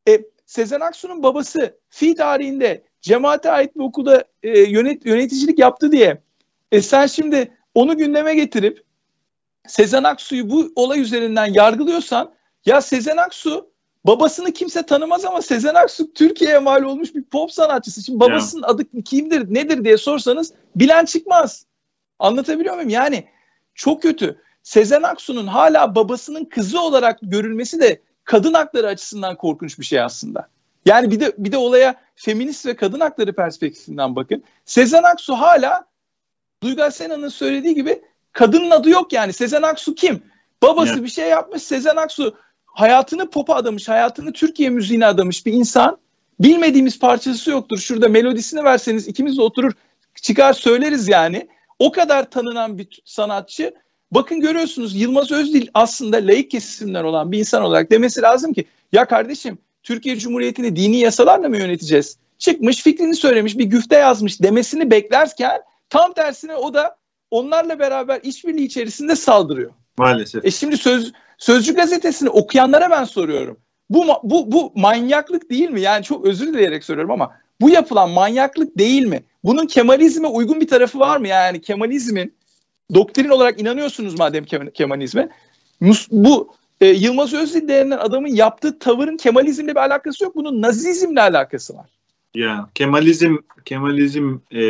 Speaker 2: E, Sezen Aksu'nun babası fi tarihinde cemaate ait bir okulda e, yönet, yöneticilik yaptı diye e, sen şimdi onu gündeme getirip Sezen Aksu'yu bu olay üzerinden yargılıyorsan ya Sezen Aksu babasını kimse tanımaz ama Sezen Aksu Türkiye'ye mal olmuş bir pop sanatçısı. Şimdi babasının ya. adı kimdir nedir diye sorsanız bilen çıkmaz. Anlatabiliyor muyum? Yani çok kötü. Sezen Aksu'nun hala babasının kızı olarak görülmesi de kadın hakları açısından korkunç bir şey aslında. Yani bir de bir de olaya feminist ve kadın hakları perspektifinden bakın. Sezen Aksu hala Duygu Sena'nın söylediği gibi kadının adı yok yani. Sezen Aksu kim? Babası evet. bir şey yapmış. Sezen Aksu hayatını pop'a adamış, hayatını Türkiye müziğine adamış bir insan. Bilmediğimiz parçası yoktur. Şurada melodisini verseniz ikimiz de oturur çıkar söyleriz yani. O kadar tanınan bir sanatçı. Bakın görüyorsunuz Yılmaz Özdil aslında laik kesimden olan bir insan olarak demesi lazım ki ya kardeşim Türkiye Cumhuriyeti'ni dini yasalarla mı yöneteceğiz? çıkmış fikrini söylemiş bir güfte yazmış demesini beklerken tam tersine o da onlarla beraber işbirliği içerisinde saldırıyor.
Speaker 1: Maalesef.
Speaker 2: E şimdi söz Sözcü gazetesini okuyanlara ben soruyorum. Bu bu bu manyaklık değil mi? Yani çok özür dileyerek söylüyorum ama bu yapılan manyaklık değil mi? Bunun Kemalizme uygun bir tarafı var mı? Yani Kemalizmin doktrin olarak inanıyorsunuz madem Kemalizme. Bu e, Yılmaz Özdil denilen adamın yaptığı tavırın Kemalizmle bir alakası yok. Bunun Nazizmle alakası var.
Speaker 1: Ya Kemalizm Kemalizm e,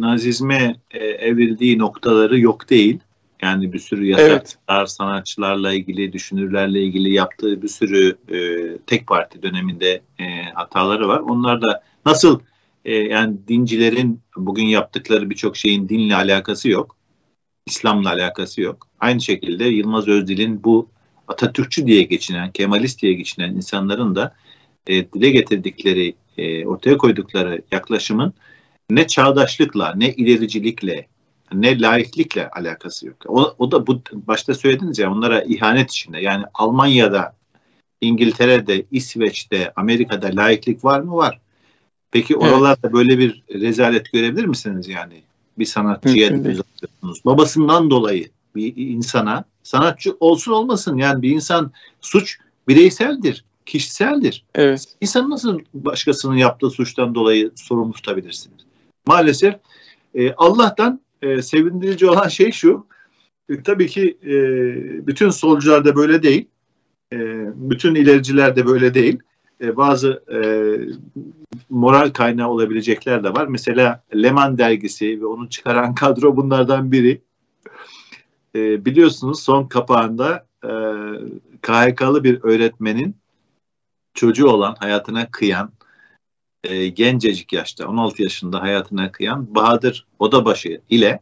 Speaker 1: Nazizme e, evrildiği noktaları yok değil. Yani bir sürü yasaklar, evet. sanatçılarla ilgili, düşünürlerle ilgili yaptığı bir sürü e, tek parti döneminde e, hataları var. Onlar da nasıl e, yani dincilerin bugün yaptıkları birçok şeyin dinle alakası yok. İslam'la alakası yok. Aynı şekilde Yılmaz Özdil'in bu Atatürkçü diye geçinen, Kemalist diye geçinen insanların da e, dile getirdikleri, e, ortaya koydukları yaklaşımın ne çağdaşlıkla, ne ilericilikle, ne laiklikle alakası yok. O, o da bu başta söylediniz ya onlara ihanet içinde. Yani Almanya'da, İngiltere'de, İsveç'te, Amerika'da laiklik var mı? Var. Peki oralarda evet. böyle bir rezalet görebilir misiniz yani? Bir sanatçıya düzeltiyorsunuz. Babasından dolayı bir insana sanatçı olsun olmasın yani bir insan suç bireyseldir, kişiseldir.
Speaker 2: Evet.
Speaker 1: İnsan nasıl başkasının yaptığı suçtan dolayı sorumlu tutabilirsiniz? Maalesef e, Allah'tan e, sevindirici olan şey şu. E, tabii ki e, bütün solcular da böyle değil. E, bütün ilericiler de böyle değil. E, bazı e, moral kaynağı olabilecekler de var. Mesela Leman dergisi ve onu çıkaran kadro bunlardan biri. E, biliyorsunuz son kapağında e, KHK'lı bir öğretmenin çocuğu olan, hayatına kıyan, e, gencecik yaşta 16 yaşında hayatına kıyan Bahadır Odabaşı ile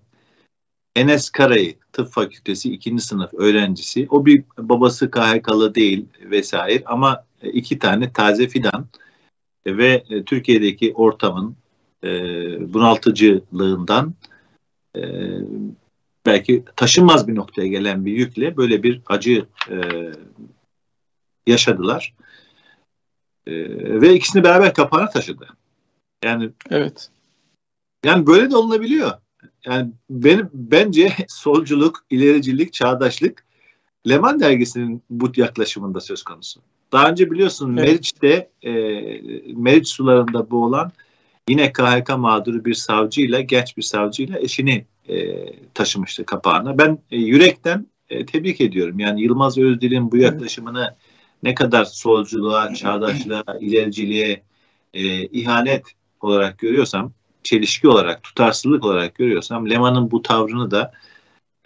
Speaker 1: Enes Karayı tıp fakültesi ikinci sınıf öğrencisi. O bir babası KHK'lı değil vesaire ama iki tane taze fidan ve e, Türkiye'deki ortamın e, bunaltıcılığından e, belki taşınmaz bir noktaya gelen bir yükle böyle bir acı e, yaşadılar. E, ve ikisini beraber kapağına taşıdı. Yani
Speaker 2: evet.
Speaker 1: Yani böyle de olunabiliyor. Yani benim bence solculuk, ilericilik, çağdaşlık Leman dergisinin bu yaklaşımında söz konusu. Daha önce biliyorsun evet. Meriç'te e, Meriç sularında boğulan yine KHK mağduru bir savcıyla, genç bir savcıyla eşini e, taşımıştı kapağına. Ben e, yürekten e, tebrik ediyorum. Yani Yılmaz Özdil'in bu yaklaşımını ne kadar solculuğa, çağdaşlığa, ilericiliğe e, ihanet olarak görüyorsam, çelişki olarak, tutarsızlık olarak görüyorsam Leman'ın bu tavrını da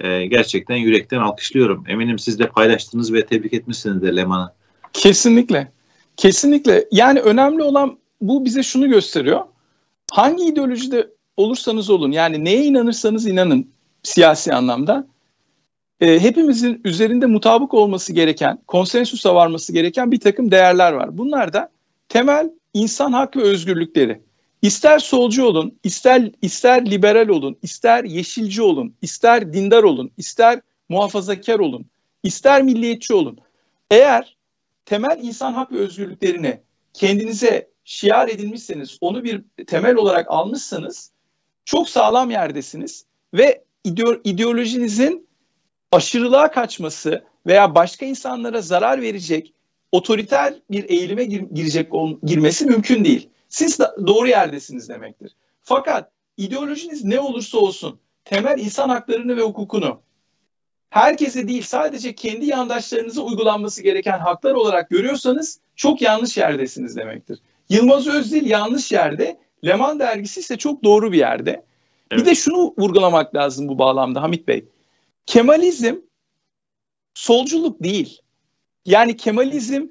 Speaker 1: e, gerçekten yürekten alkışlıyorum. Eminim siz de paylaştınız ve tebrik etmişsiniz de Leman'ı.
Speaker 2: Kesinlikle. Kesinlikle. Yani önemli olan bu bize şunu gösteriyor. Hangi ideolojide olursanız olun yani neye inanırsanız inanın siyasi anlamda e, hepimizin üzerinde mutabık olması gereken, konsensüse varması gereken bir takım değerler var. Bunlar da temel insan hak ve özgürlükleri. İster solcu olun, ister ister liberal olun, ister yeşilci olun, ister dindar olun, ister muhafazakar olun, ister milliyetçi olun. Eğer temel insan hak ve özgürlüklerini kendinize şiar edinmişseniz, onu bir temel olarak almışsanız çok sağlam yerdesiniz ve ideolojinizin aşırılığa kaçması veya başka insanlara zarar verecek otoriter bir eğilime gir, girecek girmesi mümkün değil. Siz de doğru yerdesiniz demektir. Fakat ideolojiniz ne olursa olsun temel insan haklarını ve hukukunu herkese değil sadece kendi yandaşlarınıza uygulanması gereken haklar olarak görüyorsanız çok yanlış yerdesiniz demektir. Yılmaz Özdil yanlış yerde, Leman dergisi ise çok doğru bir yerde. Evet. Bir de şunu vurgulamak lazım bu bağlamda Hamit Bey. Kemalizm solculuk değil. Yani Kemalizm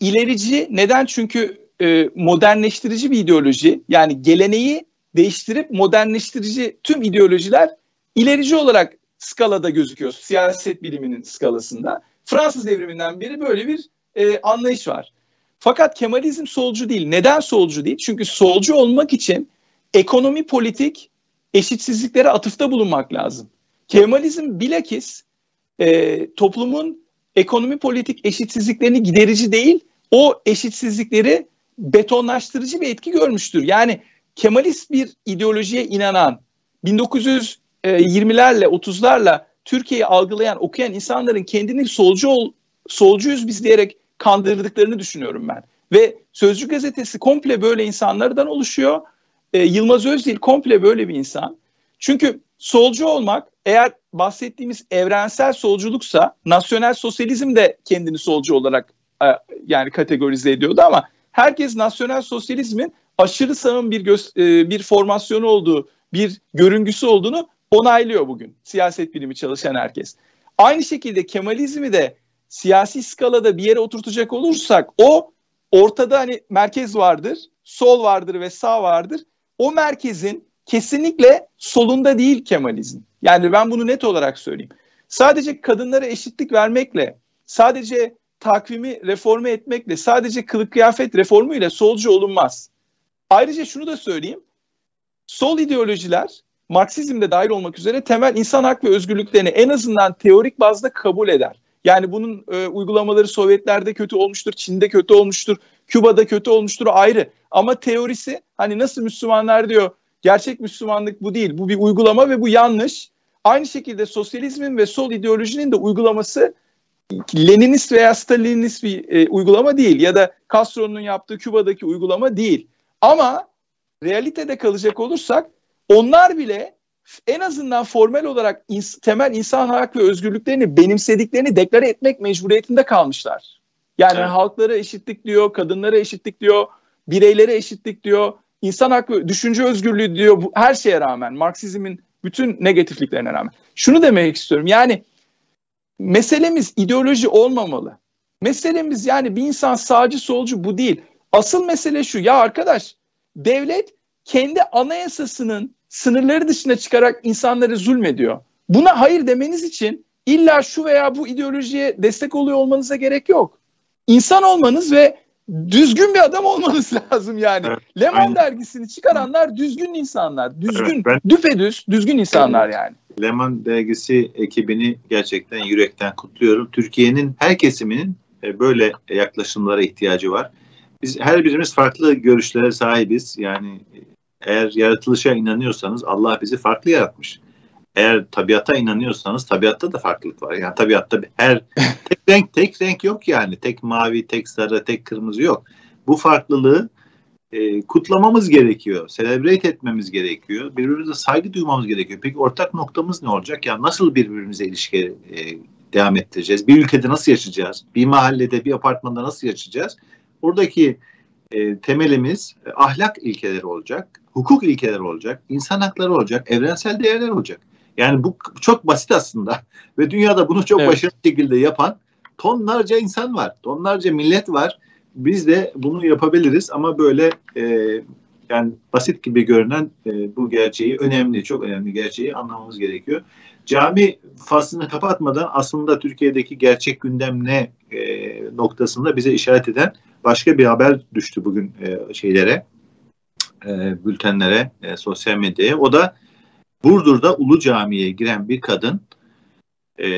Speaker 2: ilerici neden? Çünkü e, modernleştirici bir ideoloji. Yani geleneği değiştirip modernleştirici tüm ideolojiler ilerici olarak skalada gözüküyor. Siyaset biliminin skalasında. Fransız devriminden beri böyle bir e, anlayış var. Fakat Kemalizm solcu değil. Neden solcu değil? Çünkü solcu olmak için ekonomi politik eşitsizliklere atıfta bulunmak lazım. Kemalizm bilakis e, toplumun ekonomi politik eşitsizliklerini giderici değil, o eşitsizlikleri betonlaştırıcı bir etki görmüştür. Yani Kemalist bir ideolojiye inanan 1920'lerle 30'larla Türkiye'yi algılayan, okuyan insanların kendini solcu ol, solcuyuz biz diyerek kandırdıklarını düşünüyorum ben. Ve Sözcü gazetesi komple böyle insanlardan oluşuyor. E, Yılmaz Özdil komple böyle bir insan. Çünkü solcu olmak eğer bahsettiğimiz evrensel solculuksa nasyonel sosyalizm de kendini solcu olarak e, yani kategorize ediyordu ama herkes nasyonel sosyalizmin aşırı sağın bir göz, e, bir formasyonu olduğu, bir görüngüsü olduğunu onaylıyor bugün siyaset bilimi çalışan herkes. Aynı şekilde Kemalizmi de siyasi skalada bir yere oturtacak olursak o ortada hani merkez vardır, sol vardır ve sağ vardır. O merkezin kesinlikle solunda değil Kemalizm. Yani ben bunu net olarak söyleyeyim. Sadece kadınlara eşitlik vermekle, sadece takvimi reforme etmekle, sadece kılık kıyafet reformu ile solcu olunmaz. Ayrıca şunu da söyleyeyim. Sol ideolojiler Marksizmde dahil olmak üzere temel insan hak ve özgürlüklerini en azından teorik bazda kabul eder. Yani bunun e, uygulamaları Sovyetlerde kötü olmuştur, Çin'de kötü olmuştur, Küba'da kötü olmuştur ayrı. Ama teorisi hani nasıl Müslümanlar diyor gerçek Müslümanlık bu değil. Bu bir uygulama ve bu yanlış. Aynı şekilde sosyalizmin ve sol ideolojinin de uygulaması Leninist veya Stalinist bir e, uygulama değil ya da Castro'nun yaptığı Küba'daki uygulama değil. Ama realitede kalacak olursak onlar bile en azından formel olarak ins- temel insan hak ve özgürlüklerini benimsediklerini deklare etmek mecburiyetinde kalmışlar. Yani evet. halklara eşitlik diyor, kadınlara eşitlik diyor, bireylere eşitlik diyor, insan hakkı, düşünce özgürlüğü diyor bu, her şeye rağmen, Marksizmin bütün negatifliklerine rağmen. Şunu demek istiyorum yani meselemiz ideoloji olmamalı. Meselemiz yani bir insan sağcı solcu bu değil. Asıl mesele şu ya arkadaş devlet kendi anayasasının sınırları dışına çıkarak insanları zulmediyor. Buna hayır demeniz için illa şu veya bu ideolojiye destek oluyor olmanıza gerek yok. İnsan olmanız ve düzgün bir adam olmanız lazım yani. Evet, Le Monde dergisini çıkaranlar düzgün insanlar. Düzgün, evet, ben, düpedüz, düzgün insanlar yani.
Speaker 1: Le Monde dergisi ekibini gerçekten yürekten kutluyorum. Türkiye'nin her kesiminin e, böyle yaklaşımlara ihtiyacı var. Biz her birimiz farklı görüşlere sahibiz. Yani eğer yaratılışa inanıyorsanız Allah bizi farklı yaratmış. Eğer tabiata inanıyorsanız tabiatta da farklılık var. Yani tabiatta her tek renk tek renk yok yani. Tek mavi, tek sarı, tek kırmızı yok. Bu farklılığı e, kutlamamız gerekiyor. Celebrate etmemiz gerekiyor. Birbirimize saygı duymamız gerekiyor. Peki ortak noktamız ne olacak? Yani nasıl birbirimize ilişki e, devam ettireceğiz? Bir ülkede nasıl yaşayacağız? Bir mahallede, bir apartmanda nasıl yaşayacağız? Buradaki e, temelimiz e, ahlak ilkeleri olacak, hukuk ilkeleri olacak, insan hakları olacak, evrensel değerler olacak. Yani bu çok basit aslında ve dünyada bunu çok evet. başarılı şekilde yapan tonlarca insan var, tonlarca millet var. Biz de bunu yapabiliriz ama böyle e, yani basit gibi görünen e, bu gerçeği önemli, çok önemli gerçeği anlamamız gerekiyor. Cami faslını kapatmadan aslında Türkiye'deki gerçek gündem ne e, noktasında bize işaret eden başka bir haber düştü bugün e, şeylere, e, bültenlere, e, sosyal medyaya. O da Burdur'da Ulu Cami'ye giren bir kadın e,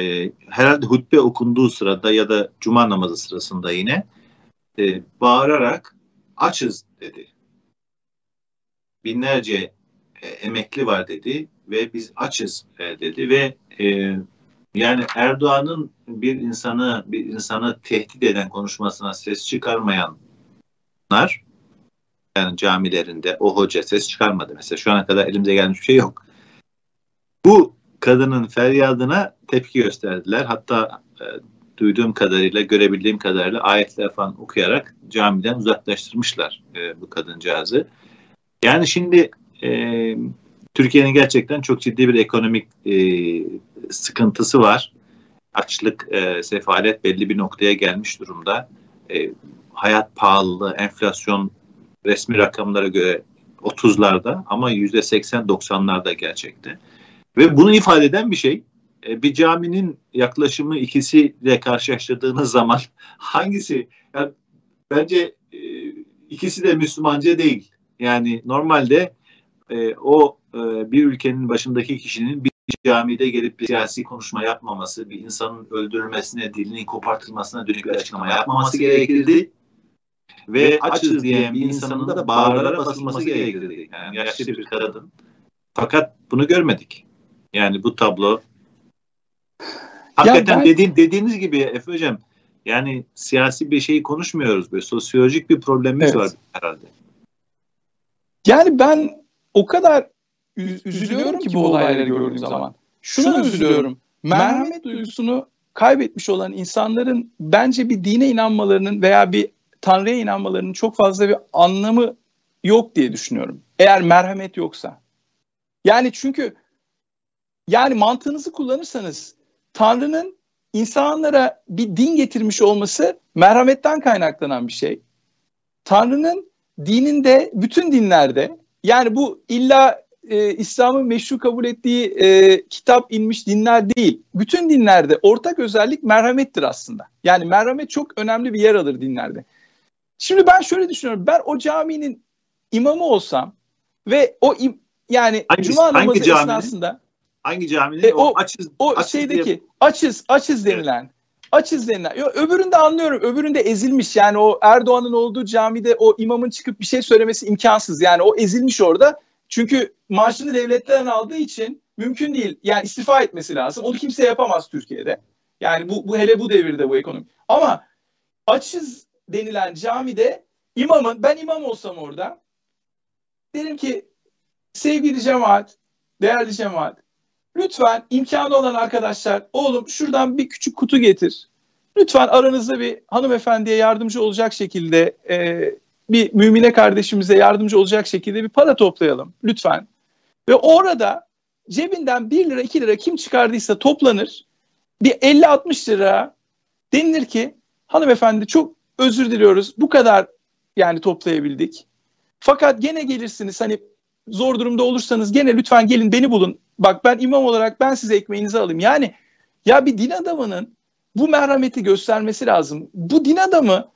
Speaker 1: herhalde hutbe okunduğu sırada ya da cuma namazı sırasında yine e, bağırarak açız dedi. Binlerce e, emekli var dedi ve biz açız e, dedi ve e, yani Erdoğan'ın bir insanı bir insanı tehdit eden konuşmasına ses çıkarmayanlar yani camilerinde o hoca ses çıkarmadı mesela şu ana kadar elimize gelmiş bir şey yok. Bu kadının feryadına tepki gösterdiler. Hatta e, duyduğum kadarıyla, görebildiğim kadarıyla ayetler falan okuyarak camiden uzaklaştırmışlar e, bu kadıncağızı. Yani şimdi e, Türkiye'nin gerçekten çok ciddi bir ekonomik e, sıkıntısı var. Açlık, e, sefalet belli bir noktaya gelmiş durumda. E, hayat pahalılığı, enflasyon resmi rakamlara göre 30'larda ama %80-90'larda gerçekte. Ve bunu ifade eden bir şey. E, bir caminin yaklaşımı ikisiyle karşılaştırdığınız zaman hangisi? Yani bence e, ikisi de Müslümanca değil. Yani normalde e, o e, bir ülkenin başındaki kişinin bir camide gelip bir siyasi konuşma yapmaması, bir insanın öldürülmesine, dilinin kopartılmasına dönük bir açıklama yapmaması gerekirdi. Ve açız diyen bir insanın da bağırlara basılması gerekirdi. Yani yaşlı bir kadın. Fakat bunu görmedik. Yani bu tablo Hakikaten ben... dediğin, dediğiniz gibi Efe Hocam yani siyasi bir şeyi konuşmuyoruz. Böyle sosyolojik bir problemimiz evet. var herhalde.
Speaker 2: Yani ben o kadar üzülüyorum ki bu olayları gördüğüm zaman. Şuna üzülüyorum. Merhamet duygusunu kaybetmiş olan insanların bence bir dine inanmalarının veya bir Tanrı'ya inanmalarının çok fazla bir anlamı yok diye düşünüyorum. Eğer merhamet yoksa. Yani çünkü yani mantığınızı kullanırsanız Tanrı'nın insanlara bir din getirmiş olması merhametten kaynaklanan bir şey. Tanrı'nın dininde, bütün dinlerde yani bu illa e, İslam'ın meşru kabul ettiği e, kitap inmiş dinler değil. Bütün dinlerde ortak özellik merhamettir aslında. Yani merhamet çok önemli bir yer alır dinlerde. Şimdi ben şöyle düşünüyorum. Ben o caminin imamı olsam ve o im, yani
Speaker 1: Hangisi,
Speaker 2: cuma namazı
Speaker 1: hangi
Speaker 2: esnasında
Speaker 1: hangi caminin e, o, o açız
Speaker 2: o açız şeydeki diye... açız açız denilen evet. açız denilen. Yo, öbüründe anlıyorum. Öbüründe ezilmiş. Yani o Erdoğan'ın olduğu camide o imamın çıkıp bir şey söylemesi imkansız. Yani o ezilmiş orada. Çünkü maaşını devletten aldığı için mümkün değil. Yani istifa etmesi lazım. Onu kimse yapamaz Türkiye'de. Yani bu, bu hele bu devirde bu ekonomi. Ama açız denilen camide imamın ben imam olsam orada derim ki sevgili cemaat, değerli cemaat lütfen imkanı olan arkadaşlar oğlum şuradan bir küçük kutu getir. Lütfen aranızda bir hanımefendiye yardımcı olacak şekilde e, bir mümine kardeşimize yardımcı olacak şekilde bir para toplayalım lütfen. Ve orada cebinden 1 lira 2 lira kim çıkardıysa toplanır. Bir 50-60 lira denilir ki hanımefendi çok özür diliyoruz bu kadar yani toplayabildik. Fakat gene gelirsiniz hani zor durumda olursanız gene lütfen gelin beni bulun. Bak ben imam olarak ben size ekmeğinizi alayım. Yani ya bir din adamının bu merhameti göstermesi lazım. Bu din adamı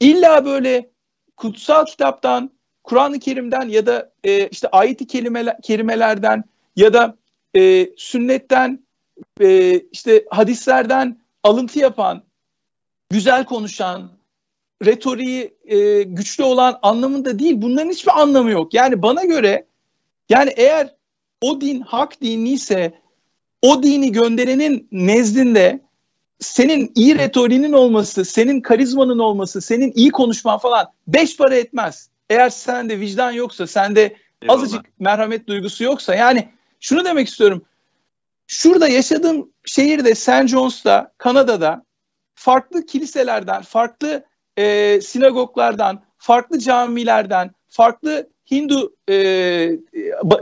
Speaker 2: illa böyle kutsal kitaptan, Kur'an-ı Kerim'den ya da e, işte ayeti kelimeler, kelimelerden ya da e, sünnetten e, işte hadislerden alıntı yapan, güzel konuşan, retoriği e, güçlü olan anlamında değil. Bunların hiçbir anlamı yok. Yani bana göre yani eğer o din hak dini ise o dini gönderenin nezdinde senin iyi retoriğinin olması, senin karizmanın olması, senin iyi konuşman falan beş para etmez. Eğer sende vicdan yoksa, sende Eyvallah. azıcık merhamet duygusu yoksa yani şunu demek istiyorum. Şurada yaşadığım şehirde St. John's'ta, Kanada'da farklı kiliselerden, farklı e, sinagoglardan, farklı camilerden, farklı Hindu e,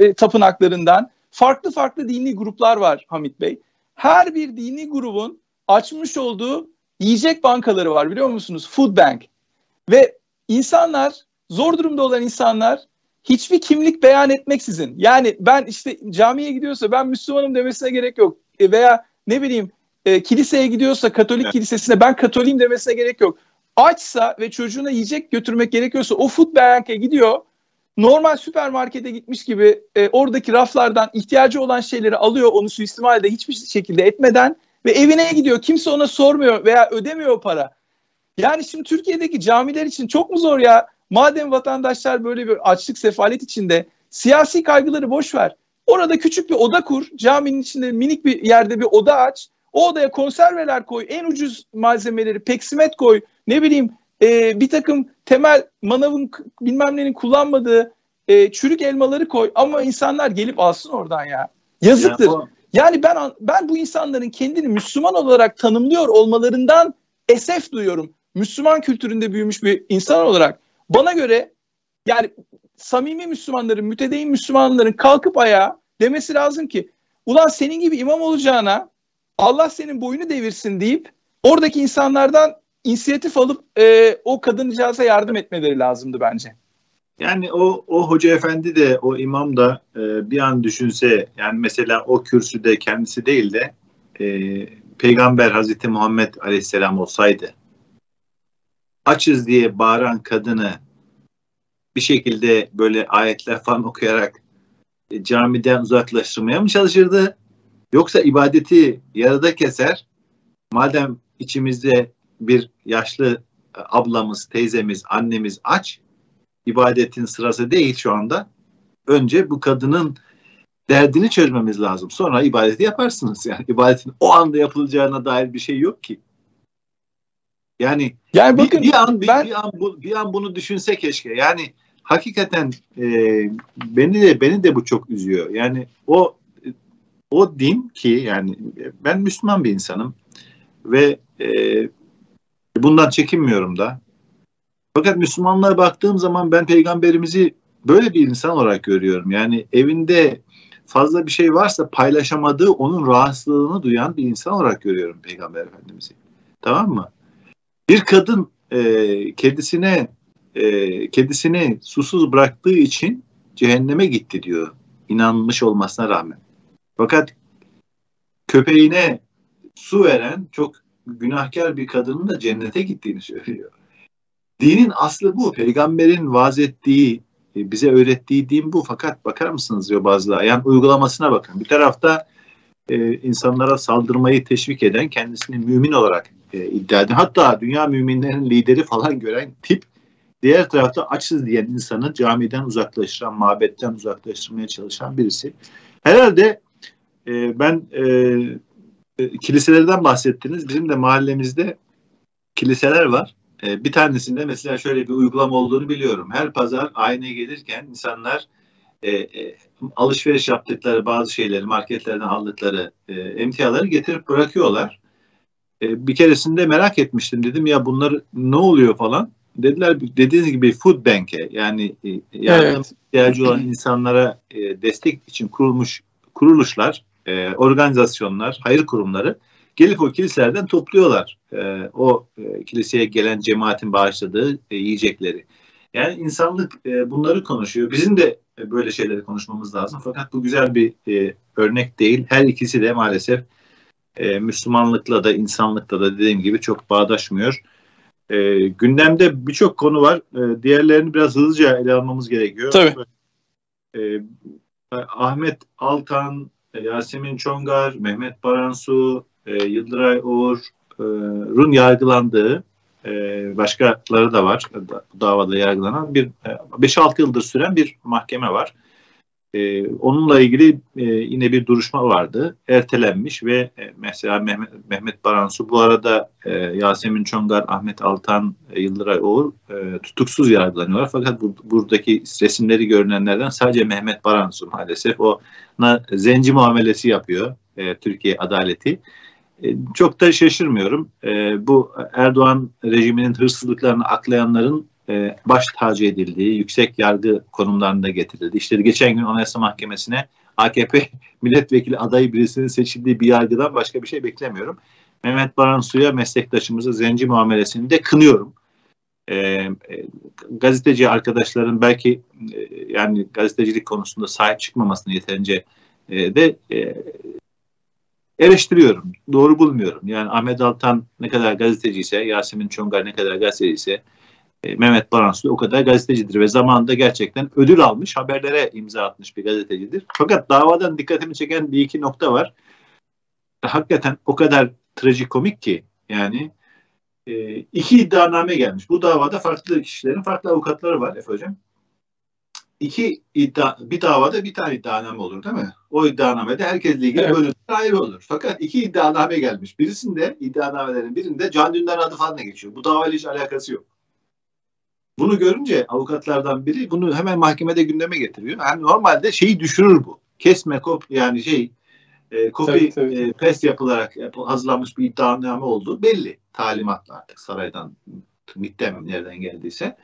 Speaker 2: e, tapınaklarından farklı farklı dini gruplar var Hamit Bey. Her bir dini grubun açmış olduğu yiyecek bankaları var biliyor musunuz? Food Bank. Ve insanlar, zor durumda olan insanlar hiçbir kimlik beyan etmeksizin. Yani ben işte camiye gidiyorsa ben Müslümanım demesine gerek yok. E veya ne bileyim e, kiliseye gidiyorsa Katolik kilisesine ben Katolim demesine gerek yok. Açsa ve çocuğuna yiyecek götürmek gerekiyorsa o food bank'e gidiyor normal süpermarkete gitmiş gibi e, oradaki raflardan ihtiyacı olan şeyleri alıyor onu suistimal de hiçbir şekilde etmeden ve evine gidiyor. Kimse ona sormuyor veya ödemiyor para. Yani şimdi Türkiye'deki camiler için çok mu zor ya? Madem vatandaşlar böyle bir açlık sefalet içinde siyasi kaygıları boş ver. Orada küçük bir oda kur. Caminin içinde minik bir yerde bir oda aç. O odaya konserveler koy. En ucuz malzemeleri, peksimet koy. Ne bileyim e, bir takım temel manavın bilmem nenin kullanmadığı e, çürük elmaları koy ama insanlar gelip alsın oradan ya. Yazıktır. Ya, yani ben ben bu insanların kendini Müslüman olarak tanımlıyor olmalarından esef duyuyorum. Müslüman kültüründe büyümüş bir insan olarak bana göre yani samimi Müslümanların, mütedeyyin Müslümanların kalkıp ayağa demesi lazım ki ulan senin gibi imam olacağına Allah senin boyunu devirsin deyip oradaki insanlardan inisiyatif alıp e, o kadıncağıza yardım etmeleri lazımdı bence.
Speaker 1: Yani o o hoca efendi de o imam da e, bir an düşünse yani mesela o kürsüde kendisi değil de e, peygamber Hazreti Muhammed Aleyhisselam olsaydı açız diye bağıran kadını bir şekilde böyle ayetler falan okuyarak e, camiden uzaklaştırmaya mı çalışırdı? Yoksa ibadeti yarıda keser madem içimizde bir yaşlı ablamız, teyzemiz, annemiz aç. İbadetin sırası değil şu anda. Önce bu kadının derdini çözmemiz lazım. Sonra ibadeti yaparsınız. Yani ibadetin o anda yapılacağına dair bir şey yok ki. Yani, yani bakın, bir, bir an bir, ben... bir an bu, bir an bunu düşünse keşke. Yani hakikaten e, beni de beni de bu çok üzüyor. Yani o o din ki yani ben Müslüman bir insanım ve e, bundan çekinmiyorum da. Fakat Müslümanlığa baktığım zaman ben peygamberimizi böyle bir insan olarak görüyorum. Yani evinde fazla bir şey varsa paylaşamadığı onun rahatsızlığını duyan bir insan olarak görüyorum peygamber efendimizi. Tamam mı? Bir kadın e, kedisine e, kedisini susuz bıraktığı için cehenneme gitti diyor. İnanmış olmasına rağmen. Fakat köpeğine su veren çok günahkar bir kadının da cennete gittiğini söylüyor. Dinin aslı bu. Peygamberin vaaz ettiği, e, bize öğrettiği din bu. Fakat bakar mısınız diyor bazıları. Yani uygulamasına bakın. Bir tarafta e, insanlara saldırmayı teşvik eden, kendisini mümin olarak e, iddia eden, hatta dünya müminlerin lideri falan gören tip, diğer tarafta açsız diyen insanı camiden uzaklaştıran, mabetten uzaklaştırmaya çalışan birisi. Herhalde e, ben e, e, kiliselerden bahsettiniz. Bizim de mahallemizde kiliseler var. E, bir tanesinde mesela şöyle bir uygulama olduğunu biliyorum. Her pazar aynaya gelirken insanlar e, e, alışveriş yaptıkları bazı şeyleri marketlerden aldıkları e, emtiaları getirip bırakıyorlar. E, bir keresinde merak etmiştim dedim ya bunlar ne oluyor falan. Dediler dediğiniz gibi food bank'e yani e, yardım evet. ihtiyacı olan insanlara e, destek için kurulmuş kuruluşlar e, organizasyonlar, hayır kurumları gelip o kiliselerden topluyorlar e, o e, kiliseye gelen cemaatin bağışladığı e, yiyecekleri. Yani insanlık e, bunları konuşuyor. Bizim de e, böyle şeyleri konuşmamız lazım. Fakat bu güzel bir e, örnek değil. Her ikisi de maalesef e, Müslümanlıkla da insanlıkla da dediğim gibi çok bağdaşmıyor. E, gündemde birçok konu var. E, diğerlerini biraz hızlıca ele almamız gerekiyor.
Speaker 2: Tabii.
Speaker 1: E, Ahmet Altan Yasemin Çongar, Mehmet Baransu, e, Yıldıray Uğur'un e, yargılandığı e, başkaları da var. Bu davada yargılanan bir 5-6 yıldır süren bir mahkeme var. E, onunla ilgili e, yine bir duruşma vardı. Ertelenmiş ve e, mesela Mehmet, Mehmet Baransu bu arada e, Yasemin Çongar, Ahmet Altan, e, Yıldıray Oğur e, tutuksuz yargılanıyorlar. Fakat bu, buradaki resimleri görünenlerden sadece Mehmet Baransu maalesef ona zenci muamelesi yapıyor e, Türkiye adaleti. E, çok da şaşırmıyorum. E, bu Erdoğan rejiminin hırsızlıklarını aklayanların e, baş tacı edildiği, yüksek yargı konumlarında getirildi. İşte geçen gün Anayasa Mahkemesi'ne AKP milletvekili adayı birisinin seçildiği bir yargıdan başka bir şey beklemiyorum. Mehmet Baransu'ya meslektaşımızı zenci muamelesini de kınıyorum. E, e, gazeteci arkadaşların belki e, yani gazetecilik konusunda sahip çıkmamasını yeterince e, de e, eleştiriyorum. Doğru bulmuyorum. Yani Ahmet Altan ne kadar gazeteci ise, Yasemin Çongar ne kadar gazeteci ise e, Mehmet Baranslı o kadar gazetecidir ve zamanında gerçekten ödül almış, haberlere imza atmış bir gazetecidir. Fakat davadan dikkatimi çeken bir iki nokta var. Hakikaten o kadar trajikomik ki yani e, iki iddianame gelmiş. Bu davada farklı kişilerin farklı avukatları var Efe Hocam. İki iddia, bir davada bir tane iddianame olur değil mi? O iddianamede herkesle ilgili evet. bölümler ayrı olur. Fakat iki iddianame gelmiş. Birisinde iddianamelerin birinde Can Dündar adı falan da geçiyor. Bu davayla hiç alakası yok. Bunu görünce avukatlardan biri bunu hemen mahkemede gündeme getiriyor. Yani normalde şeyi düşürür bu. Kesme kop yani şey e, copy e, paste yapılarak hazırlanmış bir iddianame olduğu belli. Talimatla artık saraydan MİT'ten nereden geldiyse.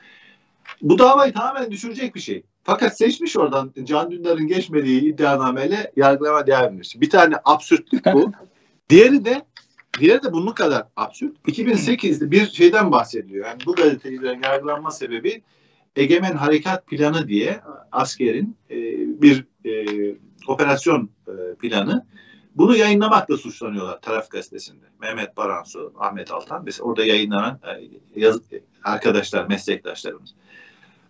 Speaker 1: Bu davayı tamamen düşürecek bir şey. Fakat seçmiş oradan Can Dündar'ın geçmediği iddianameyle yargılama devam etmiş. Bir tane absürtlük bu. Diğeri de Diğeri de bunun kadar absürt. 2008'de bir şeyden bahsediliyor. Yani bu gazetecilerin yargılanma sebebi Egemen Harekat Planı diye askerin e, bir e, operasyon e, planı. Bunu yayınlamakla suçlanıyorlar taraf gazetesinde. Mehmet Baransu, Ahmet Altan mesela orada yayınlanan e, yaz, arkadaşlar, meslektaşlarımız.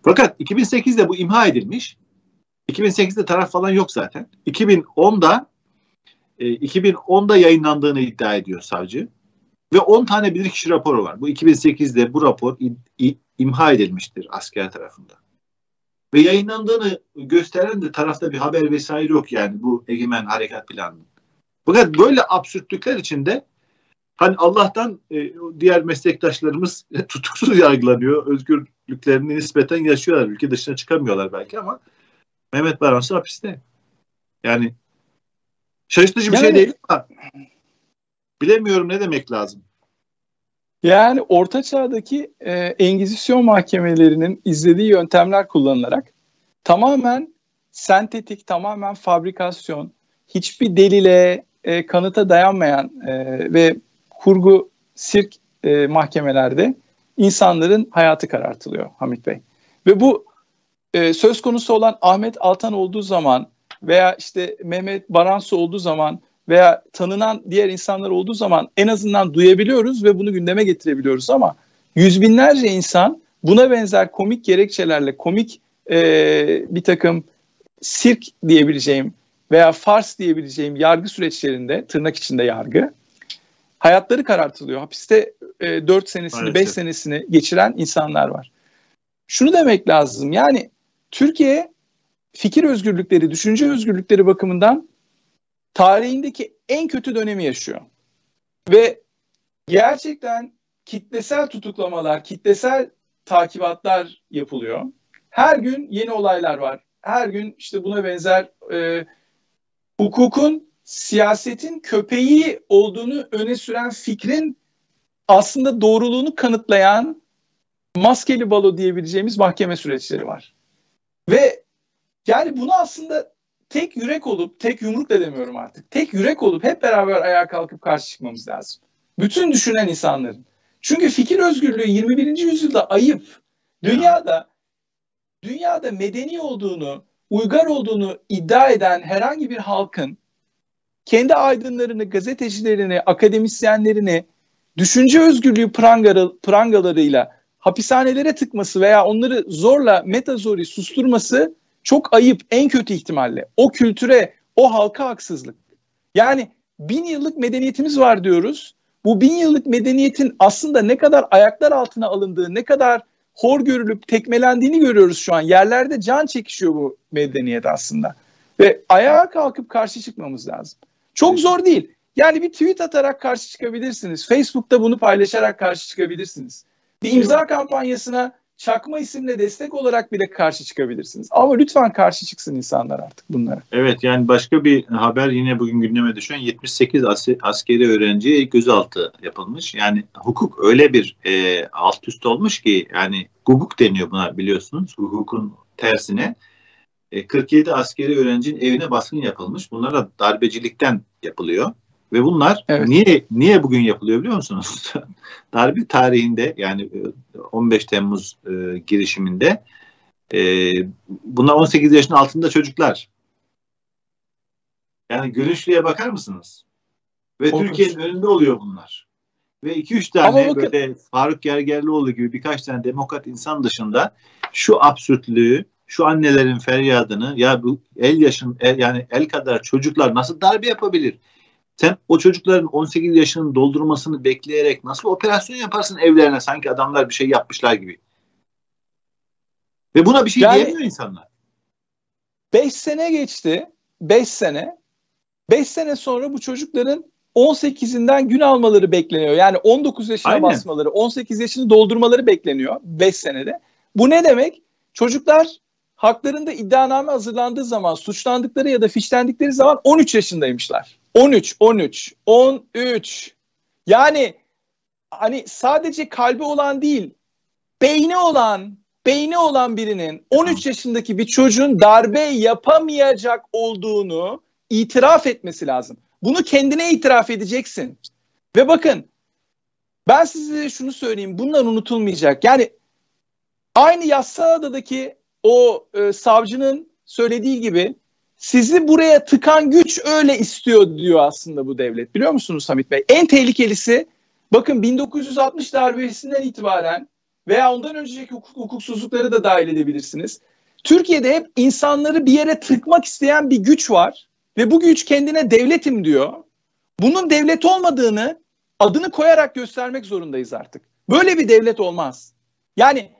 Speaker 1: Fakat 2008'de bu imha edilmiş. 2008'de taraf falan yok zaten. 2010'da 2010'da e, yayınlandığını iddia ediyor savcı. Ve 10 tane bilirkişi raporu var. Bu 2008'de bu rapor imha edilmiştir asker tarafından. Ve yayınlandığını gösteren de tarafta bir haber vesaire yok yani bu egemen harekat planının. Fakat böyle absürtlükler içinde hani Allah'tan e, diğer meslektaşlarımız tutuksuz yargılanıyor. Özgürlüklerini nispeten yaşıyorlar. Ülke dışına çıkamıyorlar belki ama Mehmet Baransı hapiste. Yani şaşırtıcı bir şey yani, şey değil ama bilemiyorum ne demek lazım.
Speaker 2: Yani Orta Çağ'daki e, Engizisyon mahkemelerinin izlediği yöntemler kullanılarak tamamen sentetik, tamamen fabrikasyon, hiçbir delile, e, kanıta dayanmayan e, ve kurgu sirk e, mahkemelerde insanların hayatı karartılıyor Hamit Bey. Ve bu e, söz konusu olan Ahmet Altan olduğu zaman veya işte Mehmet Baransu olduğu zaman veya tanınan diğer insanlar olduğu zaman en azından duyabiliyoruz ve bunu gündeme getirebiliyoruz ama yüz binlerce insan buna benzer komik gerekçelerle komik e, bir takım sirk diyebileceğim veya fars diyebileceğim yargı süreçlerinde tırnak içinde yargı hayatları karartılıyor. Hapiste e, 4 senesini Maalesef. 5 senesini geçiren insanlar var. Şunu demek lazım yani Türkiye fikir özgürlükleri, düşünce özgürlükleri bakımından tarihindeki en kötü dönemi yaşıyor. Ve gerçekten kitlesel tutuklamalar, kitlesel takibatlar yapılıyor. Her gün yeni olaylar var. Her gün işte buna benzer e, hukukun siyasetin köpeği olduğunu öne süren fikrin aslında doğruluğunu kanıtlayan maskeli balo diyebileceğimiz mahkeme süreçleri var. Ve yani bunu aslında tek yürek olup, tek yumruk da demiyorum artık. Tek yürek olup hep beraber ayağa kalkıp karşı çıkmamız lazım. Bütün düşünen insanların. Çünkü fikir özgürlüğü 21. yüzyılda ayıp. Dünyada dünyada medeni olduğunu, uygar olduğunu iddia eden herhangi bir halkın kendi aydınlarını, gazetecilerini, akademisyenlerini düşünce özgürlüğü prangaları, prangalarıyla hapishanelere tıkması veya onları zorla metazori susturması çok ayıp en kötü ihtimalle. O kültüre, o halka haksızlık. Yani bin yıllık medeniyetimiz var diyoruz. Bu bin yıllık medeniyetin aslında ne kadar ayaklar altına alındığı, ne kadar hor görülüp tekmelendiğini görüyoruz şu an. Yerlerde can çekişiyor bu medeniyet aslında. Ve ayağa kalkıp karşı çıkmamız lazım. Çok zor değil. Yani bir tweet atarak karşı çıkabilirsiniz. Facebook'ta bunu paylaşarak karşı çıkabilirsiniz. Bir imza kampanyasına çakma isimle destek olarak bile karşı çıkabilirsiniz. Ama lütfen karşı çıksın insanlar artık bunlara.
Speaker 1: Evet yani başka bir haber yine bugün gündeme düşen 78 as askeri öğrenciye gözaltı yapılmış. Yani hukuk öyle bir e, alt üst olmuş ki yani hukuk deniyor buna biliyorsunuz. Hukukun tersine. E, 47 askeri öğrencinin evine baskın yapılmış. Bunlar da darbecilikten yapılıyor. Ve bunlar evet. niye niye bugün yapılıyor biliyor musunuz? Darbe tarihinde yani 15 e, Temmuz e, girişiminde e, bunlar 18 yaşın altında çocuklar. Yani görüşlüğe bakar mısınız? Ve Türkiye'nin önünde oluyor bunlar. Ve 2-3 tane Ama böyle Faruk Gergerlioğlu gibi birkaç tane demokrat insan dışında şu absürtlüğü, şu annelerin feryadını ya bu el yaşın el, yani el kadar çocuklar nasıl darbe yapabilir? Sen o çocukların 18 yaşının doldurmasını bekleyerek nasıl operasyon yaparsın evlerine sanki adamlar bir şey yapmışlar gibi. Ve buna bir şey yani, diyemiyor insanlar.
Speaker 2: 5 sene geçti. 5 sene. 5 sene sonra bu çocukların 18'inden gün almaları bekleniyor. Yani 19 yaşına Aynen. basmaları, 18 yaşını doldurmaları bekleniyor 5 senede. Bu ne demek? Çocuklar haklarında iddianame hazırlandığı zaman, suçlandıkları ya da fişlendikleri zaman 13 yaşındaymışlar. 13, 13, 13. Yani hani sadece kalbi olan değil, beyni olan, beyni olan birinin 13 yaşındaki bir çocuğun darbe yapamayacak olduğunu itiraf etmesi lazım. Bunu kendine itiraf edeceksin. Ve bakın ben size şunu söyleyeyim. Bunlar unutulmayacak. Yani aynı Yassıada'daki o e, savcının söylediği gibi sizi buraya tıkan güç öyle istiyor diyor aslında bu devlet. Biliyor musunuz Hamit Bey? En tehlikelisi bakın 1960 darbesinden itibaren veya ondan önceki hukuk, hukuksuzlukları da dahil edebilirsiniz. Türkiye'de hep insanları bir yere tıkmak isteyen bir güç var ve bu güç kendine devletim diyor. Bunun devlet olmadığını adını koyarak göstermek zorundayız artık. Böyle bir devlet olmaz. Yani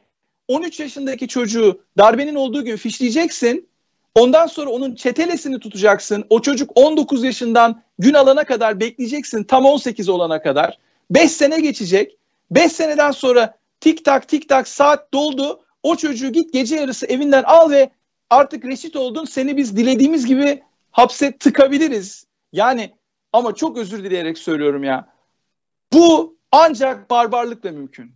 Speaker 2: 13 yaşındaki çocuğu darbenin olduğu gün fişleyeceksin. Ondan sonra onun çetelesini tutacaksın. O çocuk 19 yaşından gün alana kadar bekleyeceksin. Tam 18 olana kadar. 5 sene geçecek. 5 seneden sonra tik tak tik tak saat doldu. O çocuğu git gece yarısı evinden al ve artık reşit oldun. Seni biz dilediğimiz gibi hapse tıkabiliriz. Yani ama çok özür dileyerek söylüyorum ya. Bu ancak barbarlıkla mümkün.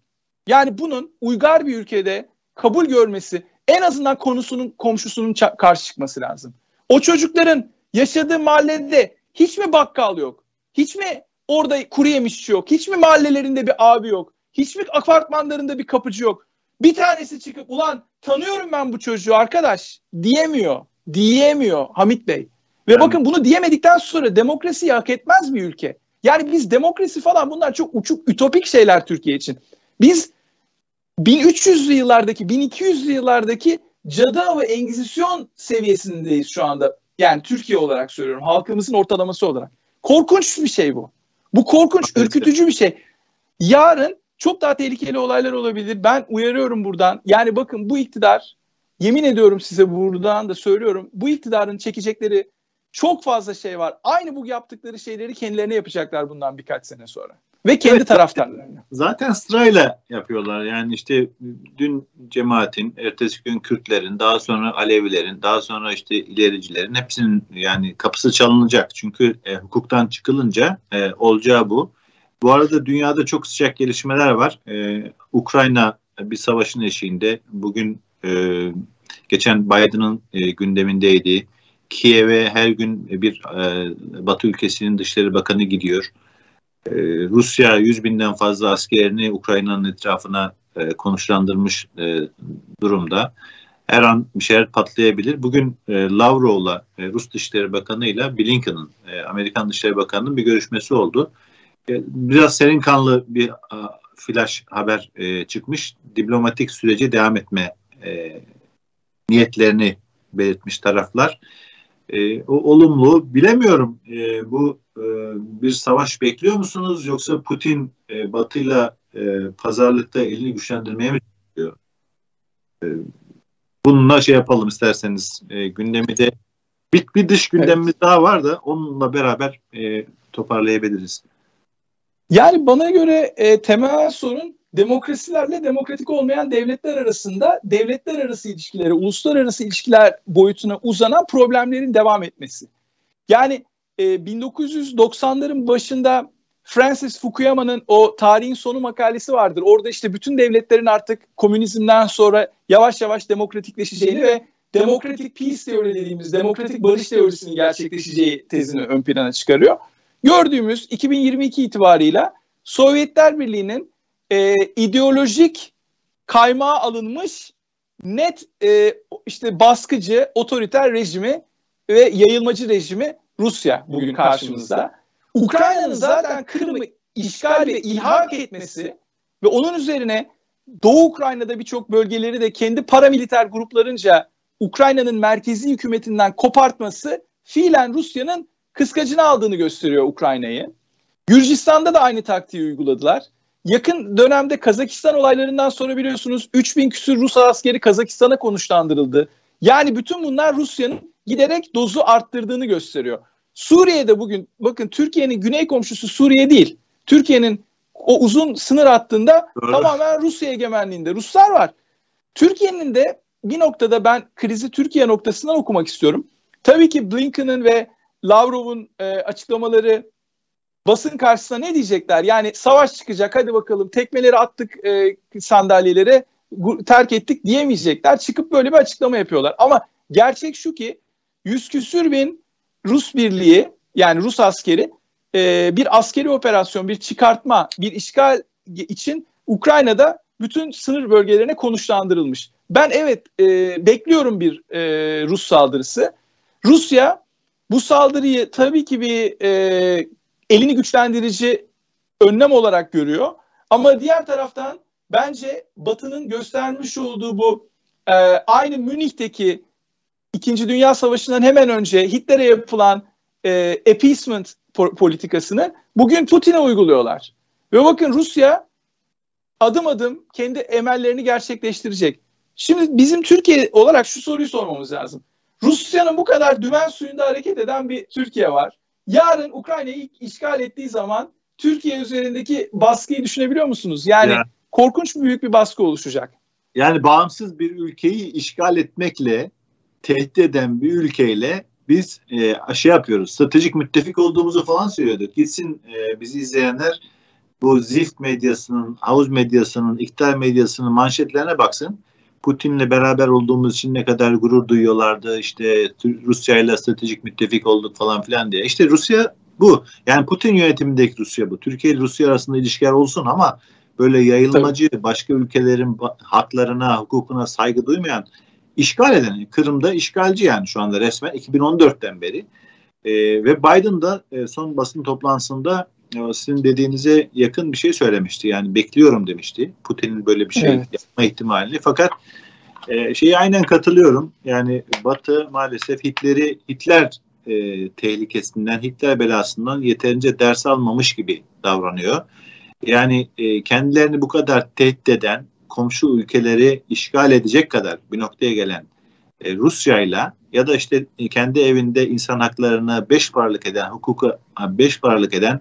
Speaker 2: Yani bunun uygar bir ülkede kabul görmesi en azından konusunun komşusunun karşı çıkması lazım. O çocukların yaşadığı mahallede hiç mi bakkal yok? Hiç mi orada kuru yemişçi yok? Hiç mi mahallelerinde bir abi yok? Hiç mi apartmanlarında bir kapıcı yok? Bir tanesi çıkıp ulan tanıyorum ben bu çocuğu arkadaş diyemiyor. Diyemiyor Hamit Bey. Ve yani. bakın bunu diyemedikten sonra demokrasiyi hak etmez bir ülke. Yani biz demokrasi falan bunlar çok uçuk ütopik şeyler Türkiye için. Biz 1300'lü yıllardaki 1200'lü yıllardaki cadı ve engizisyon seviyesindeyiz şu anda. Yani Türkiye olarak söylüyorum halkımızın ortalaması olarak. Korkunç bir şey bu. Bu korkunç, ürkütücü bir şey. Yarın çok daha tehlikeli olaylar olabilir. Ben uyarıyorum buradan. Yani bakın bu iktidar yemin ediyorum size buradan da söylüyorum. Bu iktidarın çekecekleri çok fazla şey var. Aynı bu yaptıkları şeyleri kendilerine yapacaklar bundan birkaç sene sonra. Ve kendi evet, taraftarlarına.
Speaker 1: Zaten sırayla yapıyorlar. Yani işte dün cemaatin, ertesi gün Kürtlerin, daha sonra Alevilerin, daha sonra işte ilericilerin hepsinin yani kapısı çalınacak. Çünkü e, hukuktan çıkılınca e, olacağı bu. Bu arada dünyada çok sıcak gelişmeler var. E, Ukrayna bir savaşın eşiğinde. Bugün e, geçen Biden'ın e, gündemindeydi. Kiev'e her gün bir e, Batı ülkesinin Dışişleri Bakanı gidiyor. E, Rusya 100 binden fazla askerini Ukrayna'nın etrafına e, konuşlandırmış e, durumda. Her an bir şeyler patlayabilir. Bugün e, Lavrov'la e, Rus Dışişleri Bakanı ile Blinken'ın, Amerikan Dışişleri Bakanı'nın bir görüşmesi oldu. Biraz serin kanlı bir a, flash haber çıkmış. Diplomatik süreci devam etme niyetlerini belirtmiş taraflar e, o olumlu. Bilemiyorum e, bu e, bir savaş bekliyor musunuz yoksa Putin e, Batı'yla e, pazarlıkta elini güçlendirmeye mi çalışıyor? E, bununla şey yapalım isterseniz e, gündemi de bir, bir dış gündemimiz evet. daha var da onunla beraber e, toparlayabiliriz.
Speaker 2: Yani bana göre e, temel sorun demokrasilerle demokratik olmayan devletler arasında devletler arası ilişkileri, uluslararası ilişkiler boyutuna uzanan problemlerin devam etmesi. Yani e, 1990'ların başında Francis Fukuyama'nın o tarihin sonu makalesi vardır. Orada işte bütün devletlerin artık komünizmden sonra yavaş yavaş demokratikleşeceğini ve demokratik peace teori dediğimiz demokratik barış teorisinin gerçekleşeceği tezini ön plana çıkarıyor. Gördüğümüz 2022 itibarıyla Sovyetler Birliği'nin e, ideolojik kaymağa alınmış net e, işte baskıcı, otoriter rejimi ve yayılmacı rejimi Rusya bugün karşımızda. Ukrayna'nın zaten Kırım'ı işgal ve ilhak etmesi ve onun üzerine Doğu Ukrayna'da birçok bölgeleri de kendi paramiliter gruplarınca Ukrayna'nın merkezi hükümetinden kopartması fiilen Rusya'nın kıskacını aldığını gösteriyor Ukrayna'yı. Gürcistan'da da aynı taktiği uyguladılar. Yakın dönemde Kazakistan olaylarından sonra biliyorsunuz 3000 küsür Rus askeri Kazakistan'a konuşlandırıldı. Yani bütün bunlar Rusya'nın giderek dozu arttırdığını gösteriyor. Suriye'de bugün bakın Türkiye'nin güney komşusu Suriye değil. Türkiye'nin o uzun sınır hattında Doğru. tamamen Rusya egemenliğinde Ruslar var. Türkiye'nin de bir noktada ben krizi Türkiye noktasından okumak istiyorum. Tabii ki Blinken'ın ve Lavrov'un e, açıklamaları basın karşısında ne diyecekler? Yani savaş çıkacak hadi bakalım tekmeleri attık e, sandalyelere terk ettik diyemeyecekler. Çıkıp böyle bir açıklama yapıyorlar. Ama gerçek şu ki yüz küsür bin Rus birliği yani Rus askeri e, bir askeri operasyon, bir çıkartma, bir işgal için Ukrayna'da bütün sınır bölgelerine konuşlandırılmış. Ben evet e, bekliyorum bir e, Rus saldırısı. Rusya bu saldırıyı tabii ki bir e, elini güçlendirici önlem olarak görüyor. Ama diğer taraftan bence Batı'nın göstermiş olduğu bu e, aynı Münih'teki İkinci Dünya Savaşı'ndan hemen önce Hitler'e yapılan e, appeasement politikasını bugün Putin'e uyguluyorlar. Ve bakın Rusya adım adım kendi emellerini gerçekleştirecek. Şimdi bizim Türkiye olarak şu soruyu sormamız lazım. Rusya'nın bu kadar dümen suyunda hareket eden bir Türkiye var. Yarın Ukrayna'yı ilk işgal ettiği zaman Türkiye üzerindeki baskıyı düşünebiliyor musunuz? Yani ya. korkunç büyük bir baskı oluşacak.
Speaker 1: Yani bağımsız bir ülkeyi işgal etmekle tehdit eden bir ülkeyle biz e, şey yapıyoruz. Stratejik müttefik olduğumuzu falan söylüyorduk. Gitsin e, bizi izleyenler bu zift medyasının, havuz medyasının, iktidar medyasının manşetlerine baksın. Putin'le beraber olduğumuz için ne kadar gurur duyuyorlardı. İşte Rusya ile stratejik müttefik olduk falan filan diye. İşte Rusya bu. Yani Putin yönetimindeki Rusya bu. Türkiye ile Rusya arasında ilişkiler olsun ama böyle yayılmacı, Tabii. başka ülkelerin haklarına, hukukuna saygı duymayan işgal eden, Kırım'da işgalci yani şu anda resmen 2014'ten beri. E, ve Biden da e, son basın toplantısında sizin dediğinize yakın bir şey söylemişti. Yani bekliyorum demişti. Putin'in böyle bir şey evet. yapma ihtimalini. Fakat e, şeyi aynen katılıyorum. Yani Batı maalesef Hitler'i Hitler e, tehlikesinden, Hitler belasından yeterince ders almamış gibi davranıyor. Yani e, kendilerini bu kadar tehdit eden, komşu ülkeleri işgal edecek kadar bir noktaya gelen e, Rusya'yla ya da işte kendi evinde insan haklarını beş paralık eden, hukuku beş paralık eden,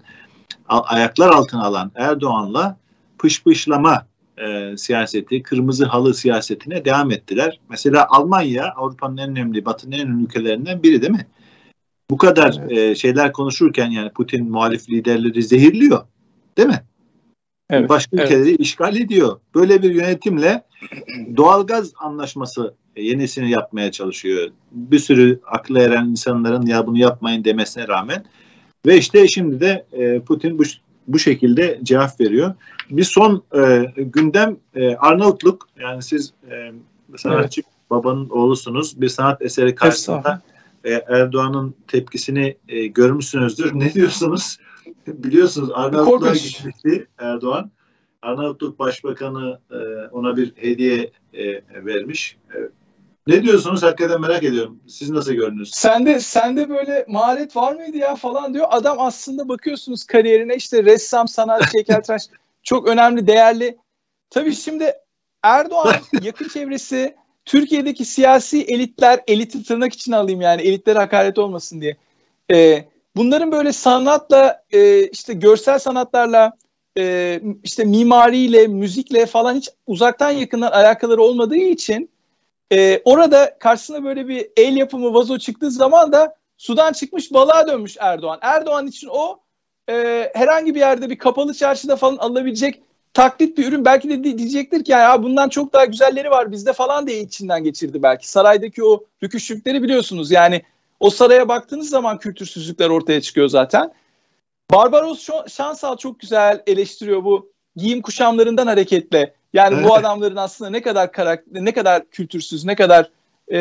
Speaker 1: ayaklar altına alan Erdoğan'la pışpışlama e, siyaseti, kırmızı halı siyasetine devam ettiler. Mesela Almanya Avrupa'nın en önemli, Batı'nın en önemli ülkelerinden biri değil mi? Bu kadar evet. e, şeyler konuşurken yani Putin muhalif liderleri zehirliyor. Değil mi? Evet, Başka evet. ülkeleri işgal ediyor. Böyle bir yönetimle doğalgaz anlaşması yenisini yapmaya çalışıyor. Bir sürü aklı eren insanların ya bunu yapmayın demesine rağmen ve işte şimdi de e, Putin bu bu şekilde cevap veriyor. Bir son e, gündem e, Arnavutluk yani siz e, sanatçı evet. babanın oğlusunuz bir sanat eseri karşısında e, Erdoğan'ın tepkisini e, görmüşsünüzdür. Ne diyorsunuz? Biliyorsunuz Arnavutluğa gitmişti Erdoğan. Arnavutluk Başbakanı e, ona bir hediye e, vermiş. E, ne diyorsunuz? Hakikaten merak ediyorum. Siz nasıl gördünüz?
Speaker 2: Sende sende böyle maharet var mıydı ya falan diyor. Adam aslında bakıyorsunuz kariyerine işte ressam, sanatçı, heykeltıraş çok önemli, değerli. Tabii şimdi Erdoğan yakın çevresi Türkiye'deki siyasi elitler, eliti tırnak için alayım yani elitlere hakaret olmasın diye. Ee, bunların böyle sanatla, e, işte görsel sanatlarla, e, işte mimariyle, müzikle falan hiç uzaktan yakından alakaları olmadığı için e, orada karşısına böyle bir el yapımı vazo çıktığı zaman da sudan çıkmış balığa dönmüş Erdoğan. Erdoğan için o e, herhangi bir yerde bir kapalı çarşıda falan alınabilecek taklit bir ürün belki de diyecektir ki ya bundan çok daha güzelleri var bizde falan diye içinden geçirdi belki. Saraydaki o rüküşlükleri biliyorsunuz yani o saraya baktığınız zaman kültürsüzlükler ortaya çıkıyor zaten. Barbaros Şansal çok güzel eleştiriyor bu giyim kuşamlarından hareketle. Yani bu adamların aslında ne kadar karakter, ne kadar kültürsüz, ne kadar e,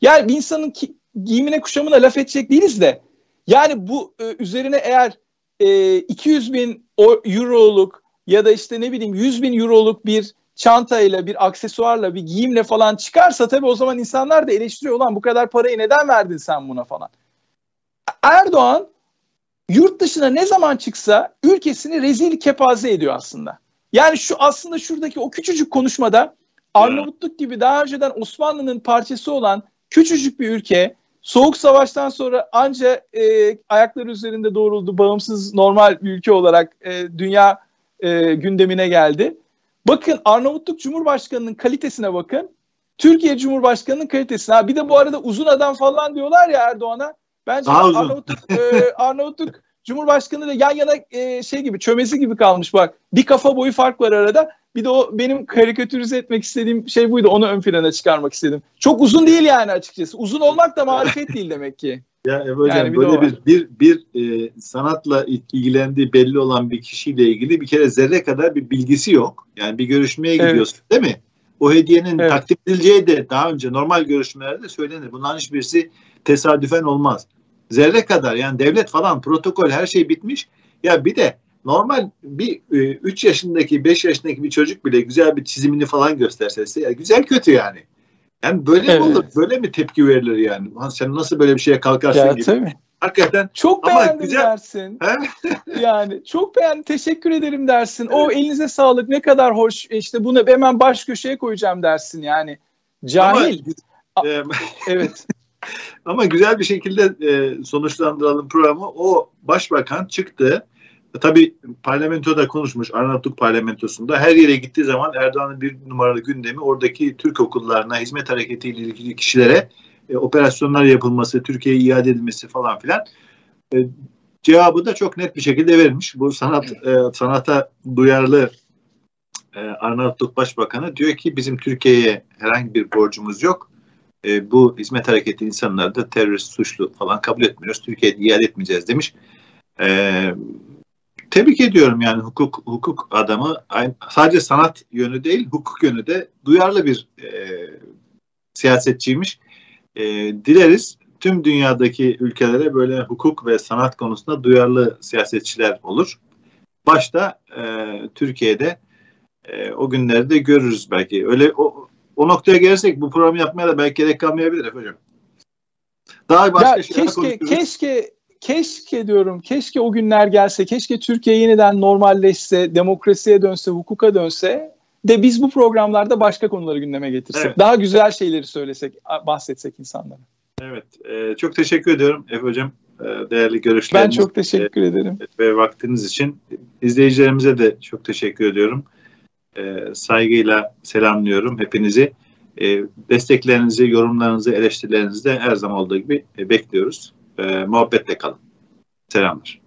Speaker 2: yani bir insanın ki, giyimine kuşamına laf edecek değiliz de yani bu e, üzerine eğer e, 200 bin euroluk ya da işte ne bileyim 100 bin euroluk bir çantayla, bir aksesuarla, bir giyimle falan çıkarsa tabii o zaman insanlar da eleştiriyor olan bu kadar parayı neden verdin sen buna falan. Erdoğan yurt dışına ne zaman çıksa ülkesini rezil kepaze ediyor aslında. Yani şu aslında şuradaki o küçücük konuşmada Arnavutluk gibi daha önceden Osmanlı'nın parçası olan küçücük bir ülke Soğuk Savaş'tan sonra anca e, ayakları üzerinde doğruldu, bağımsız normal bir ülke olarak e, dünya e, gündemine geldi. Bakın Arnavutluk Cumhurbaşkanı'nın kalitesine bakın. Türkiye Cumhurbaşkanı'nın kalitesine. Ha, bir de bu arada uzun adam falan diyorlar ya Erdoğan'a. Bence Daha Arnavutluk, e, Arnavutluk Cumhurbaşkanı da yan yana e, şey gibi çömezi gibi kalmış bak. Bir kafa boyu fark var arada. Bir de o benim karikatürize etmek istediğim şey buydu. Onu ön plana çıkarmak istedim. Çok uzun değil yani açıkçası. Uzun olmak da marifet değil demek ki.
Speaker 1: Ya Ebu Hocam yani bir böyle bir bir, bir e, sanatla ilgilendiği belli olan bir kişiyle ilgili bir kere zerre kadar bir bilgisi yok. Yani bir görüşmeye gidiyorsun evet. değil mi? O hediyenin evet. takdim edileceği de daha önce normal görüşmelerde söylenir. Bunların hiçbirisi tesadüfen olmaz zerre kadar yani devlet falan protokol her şey bitmiş. Ya bir de normal bir 3 e, yaşındaki 5 yaşındaki bir çocuk bile güzel bir çizimini falan gösterse ya güzel kötü yani. Yani böyle evet. mi olur? Böyle mi tepki verilir yani? sen nasıl böyle bir şeye kalkarsın ya, gibi. Tabii.
Speaker 2: Hakikaten. Çok ama beğendim güzel. dersin. yani çok beğendim. Teşekkür ederim dersin. O elinize sağlık. Ne kadar hoş. İşte bunu hemen baş köşeye koyacağım dersin yani. Cahil. Ama, evet.
Speaker 1: Ama güzel bir şekilde e, sonuçlandıralım programı. O başbakan çıktı. Tabii parlamentoda konuşmuş Arnavutluk parlamentosunda her yere gittiği zaman Erdoğan'ın bir numaralı gündemi oradaki Türk okullarına hizmet hareketiyle ilgili kişilere e, operasyonlar yapılması, Türkiye'ye iade edilmesi falan filan. E, cevabı da çok net bir şekilde vermiş. Bu sanat e, sanata duyarlı e, Arnavutluk Başbakanı diyor ki bizim Türkiye'ye herhangi bir borcumuz yok. E, bu hizmet hareketi insanları da terörist suçlu falan kabul etmiyoruz. Türkiye'ye iade etmeyeceğiz demiş. E, tebrik ediyorum yani hukuk hukuk adamı sadece sanat yönü değil hukuk yönü de duyarlı bir e, siyasetçiymiş. E, dileriz tüm dünyadaki ülkelere böyle hukuk ve sanat konusunda duyarlı siyasetçiler olur. Başta e, Türkiye'de e, o günleri de görürüz belki. Öyle o, o noktaya gelirsek bu programı yapmaya da belki gerek kalmayabilir hocam.
Speaker 2: Daha başka ya, şeyler keşke, keşke keşke diyorum, keşke o günler gelse, keşke Türkiye yeniden normalleşse, demokrasiye dönse, hukuka dönse de biz bu programlarda başka konuları gündeme getirsek. Evet. Daha güzel şeyleri söylesek, bahsetsek insanlara.
Speaker 1: Evet, e, çok teşekkür ediyorum Efe Hocam. E, değerli görüşleriniz.
Speaker 2: Ben çok teşekkür e, ederim.
Speaker 1: Ve vaktiniz için. izleyicilerimize de çok teşekkür ediyorum. E, saygıyla selamlıyorum hepinizi. E, desteklerinizi, yorumlarınızı, eleştirilerinizi de her zaman olduğu gibi e, bekliyoruz. E, muhabbetle kalın. Selamlar.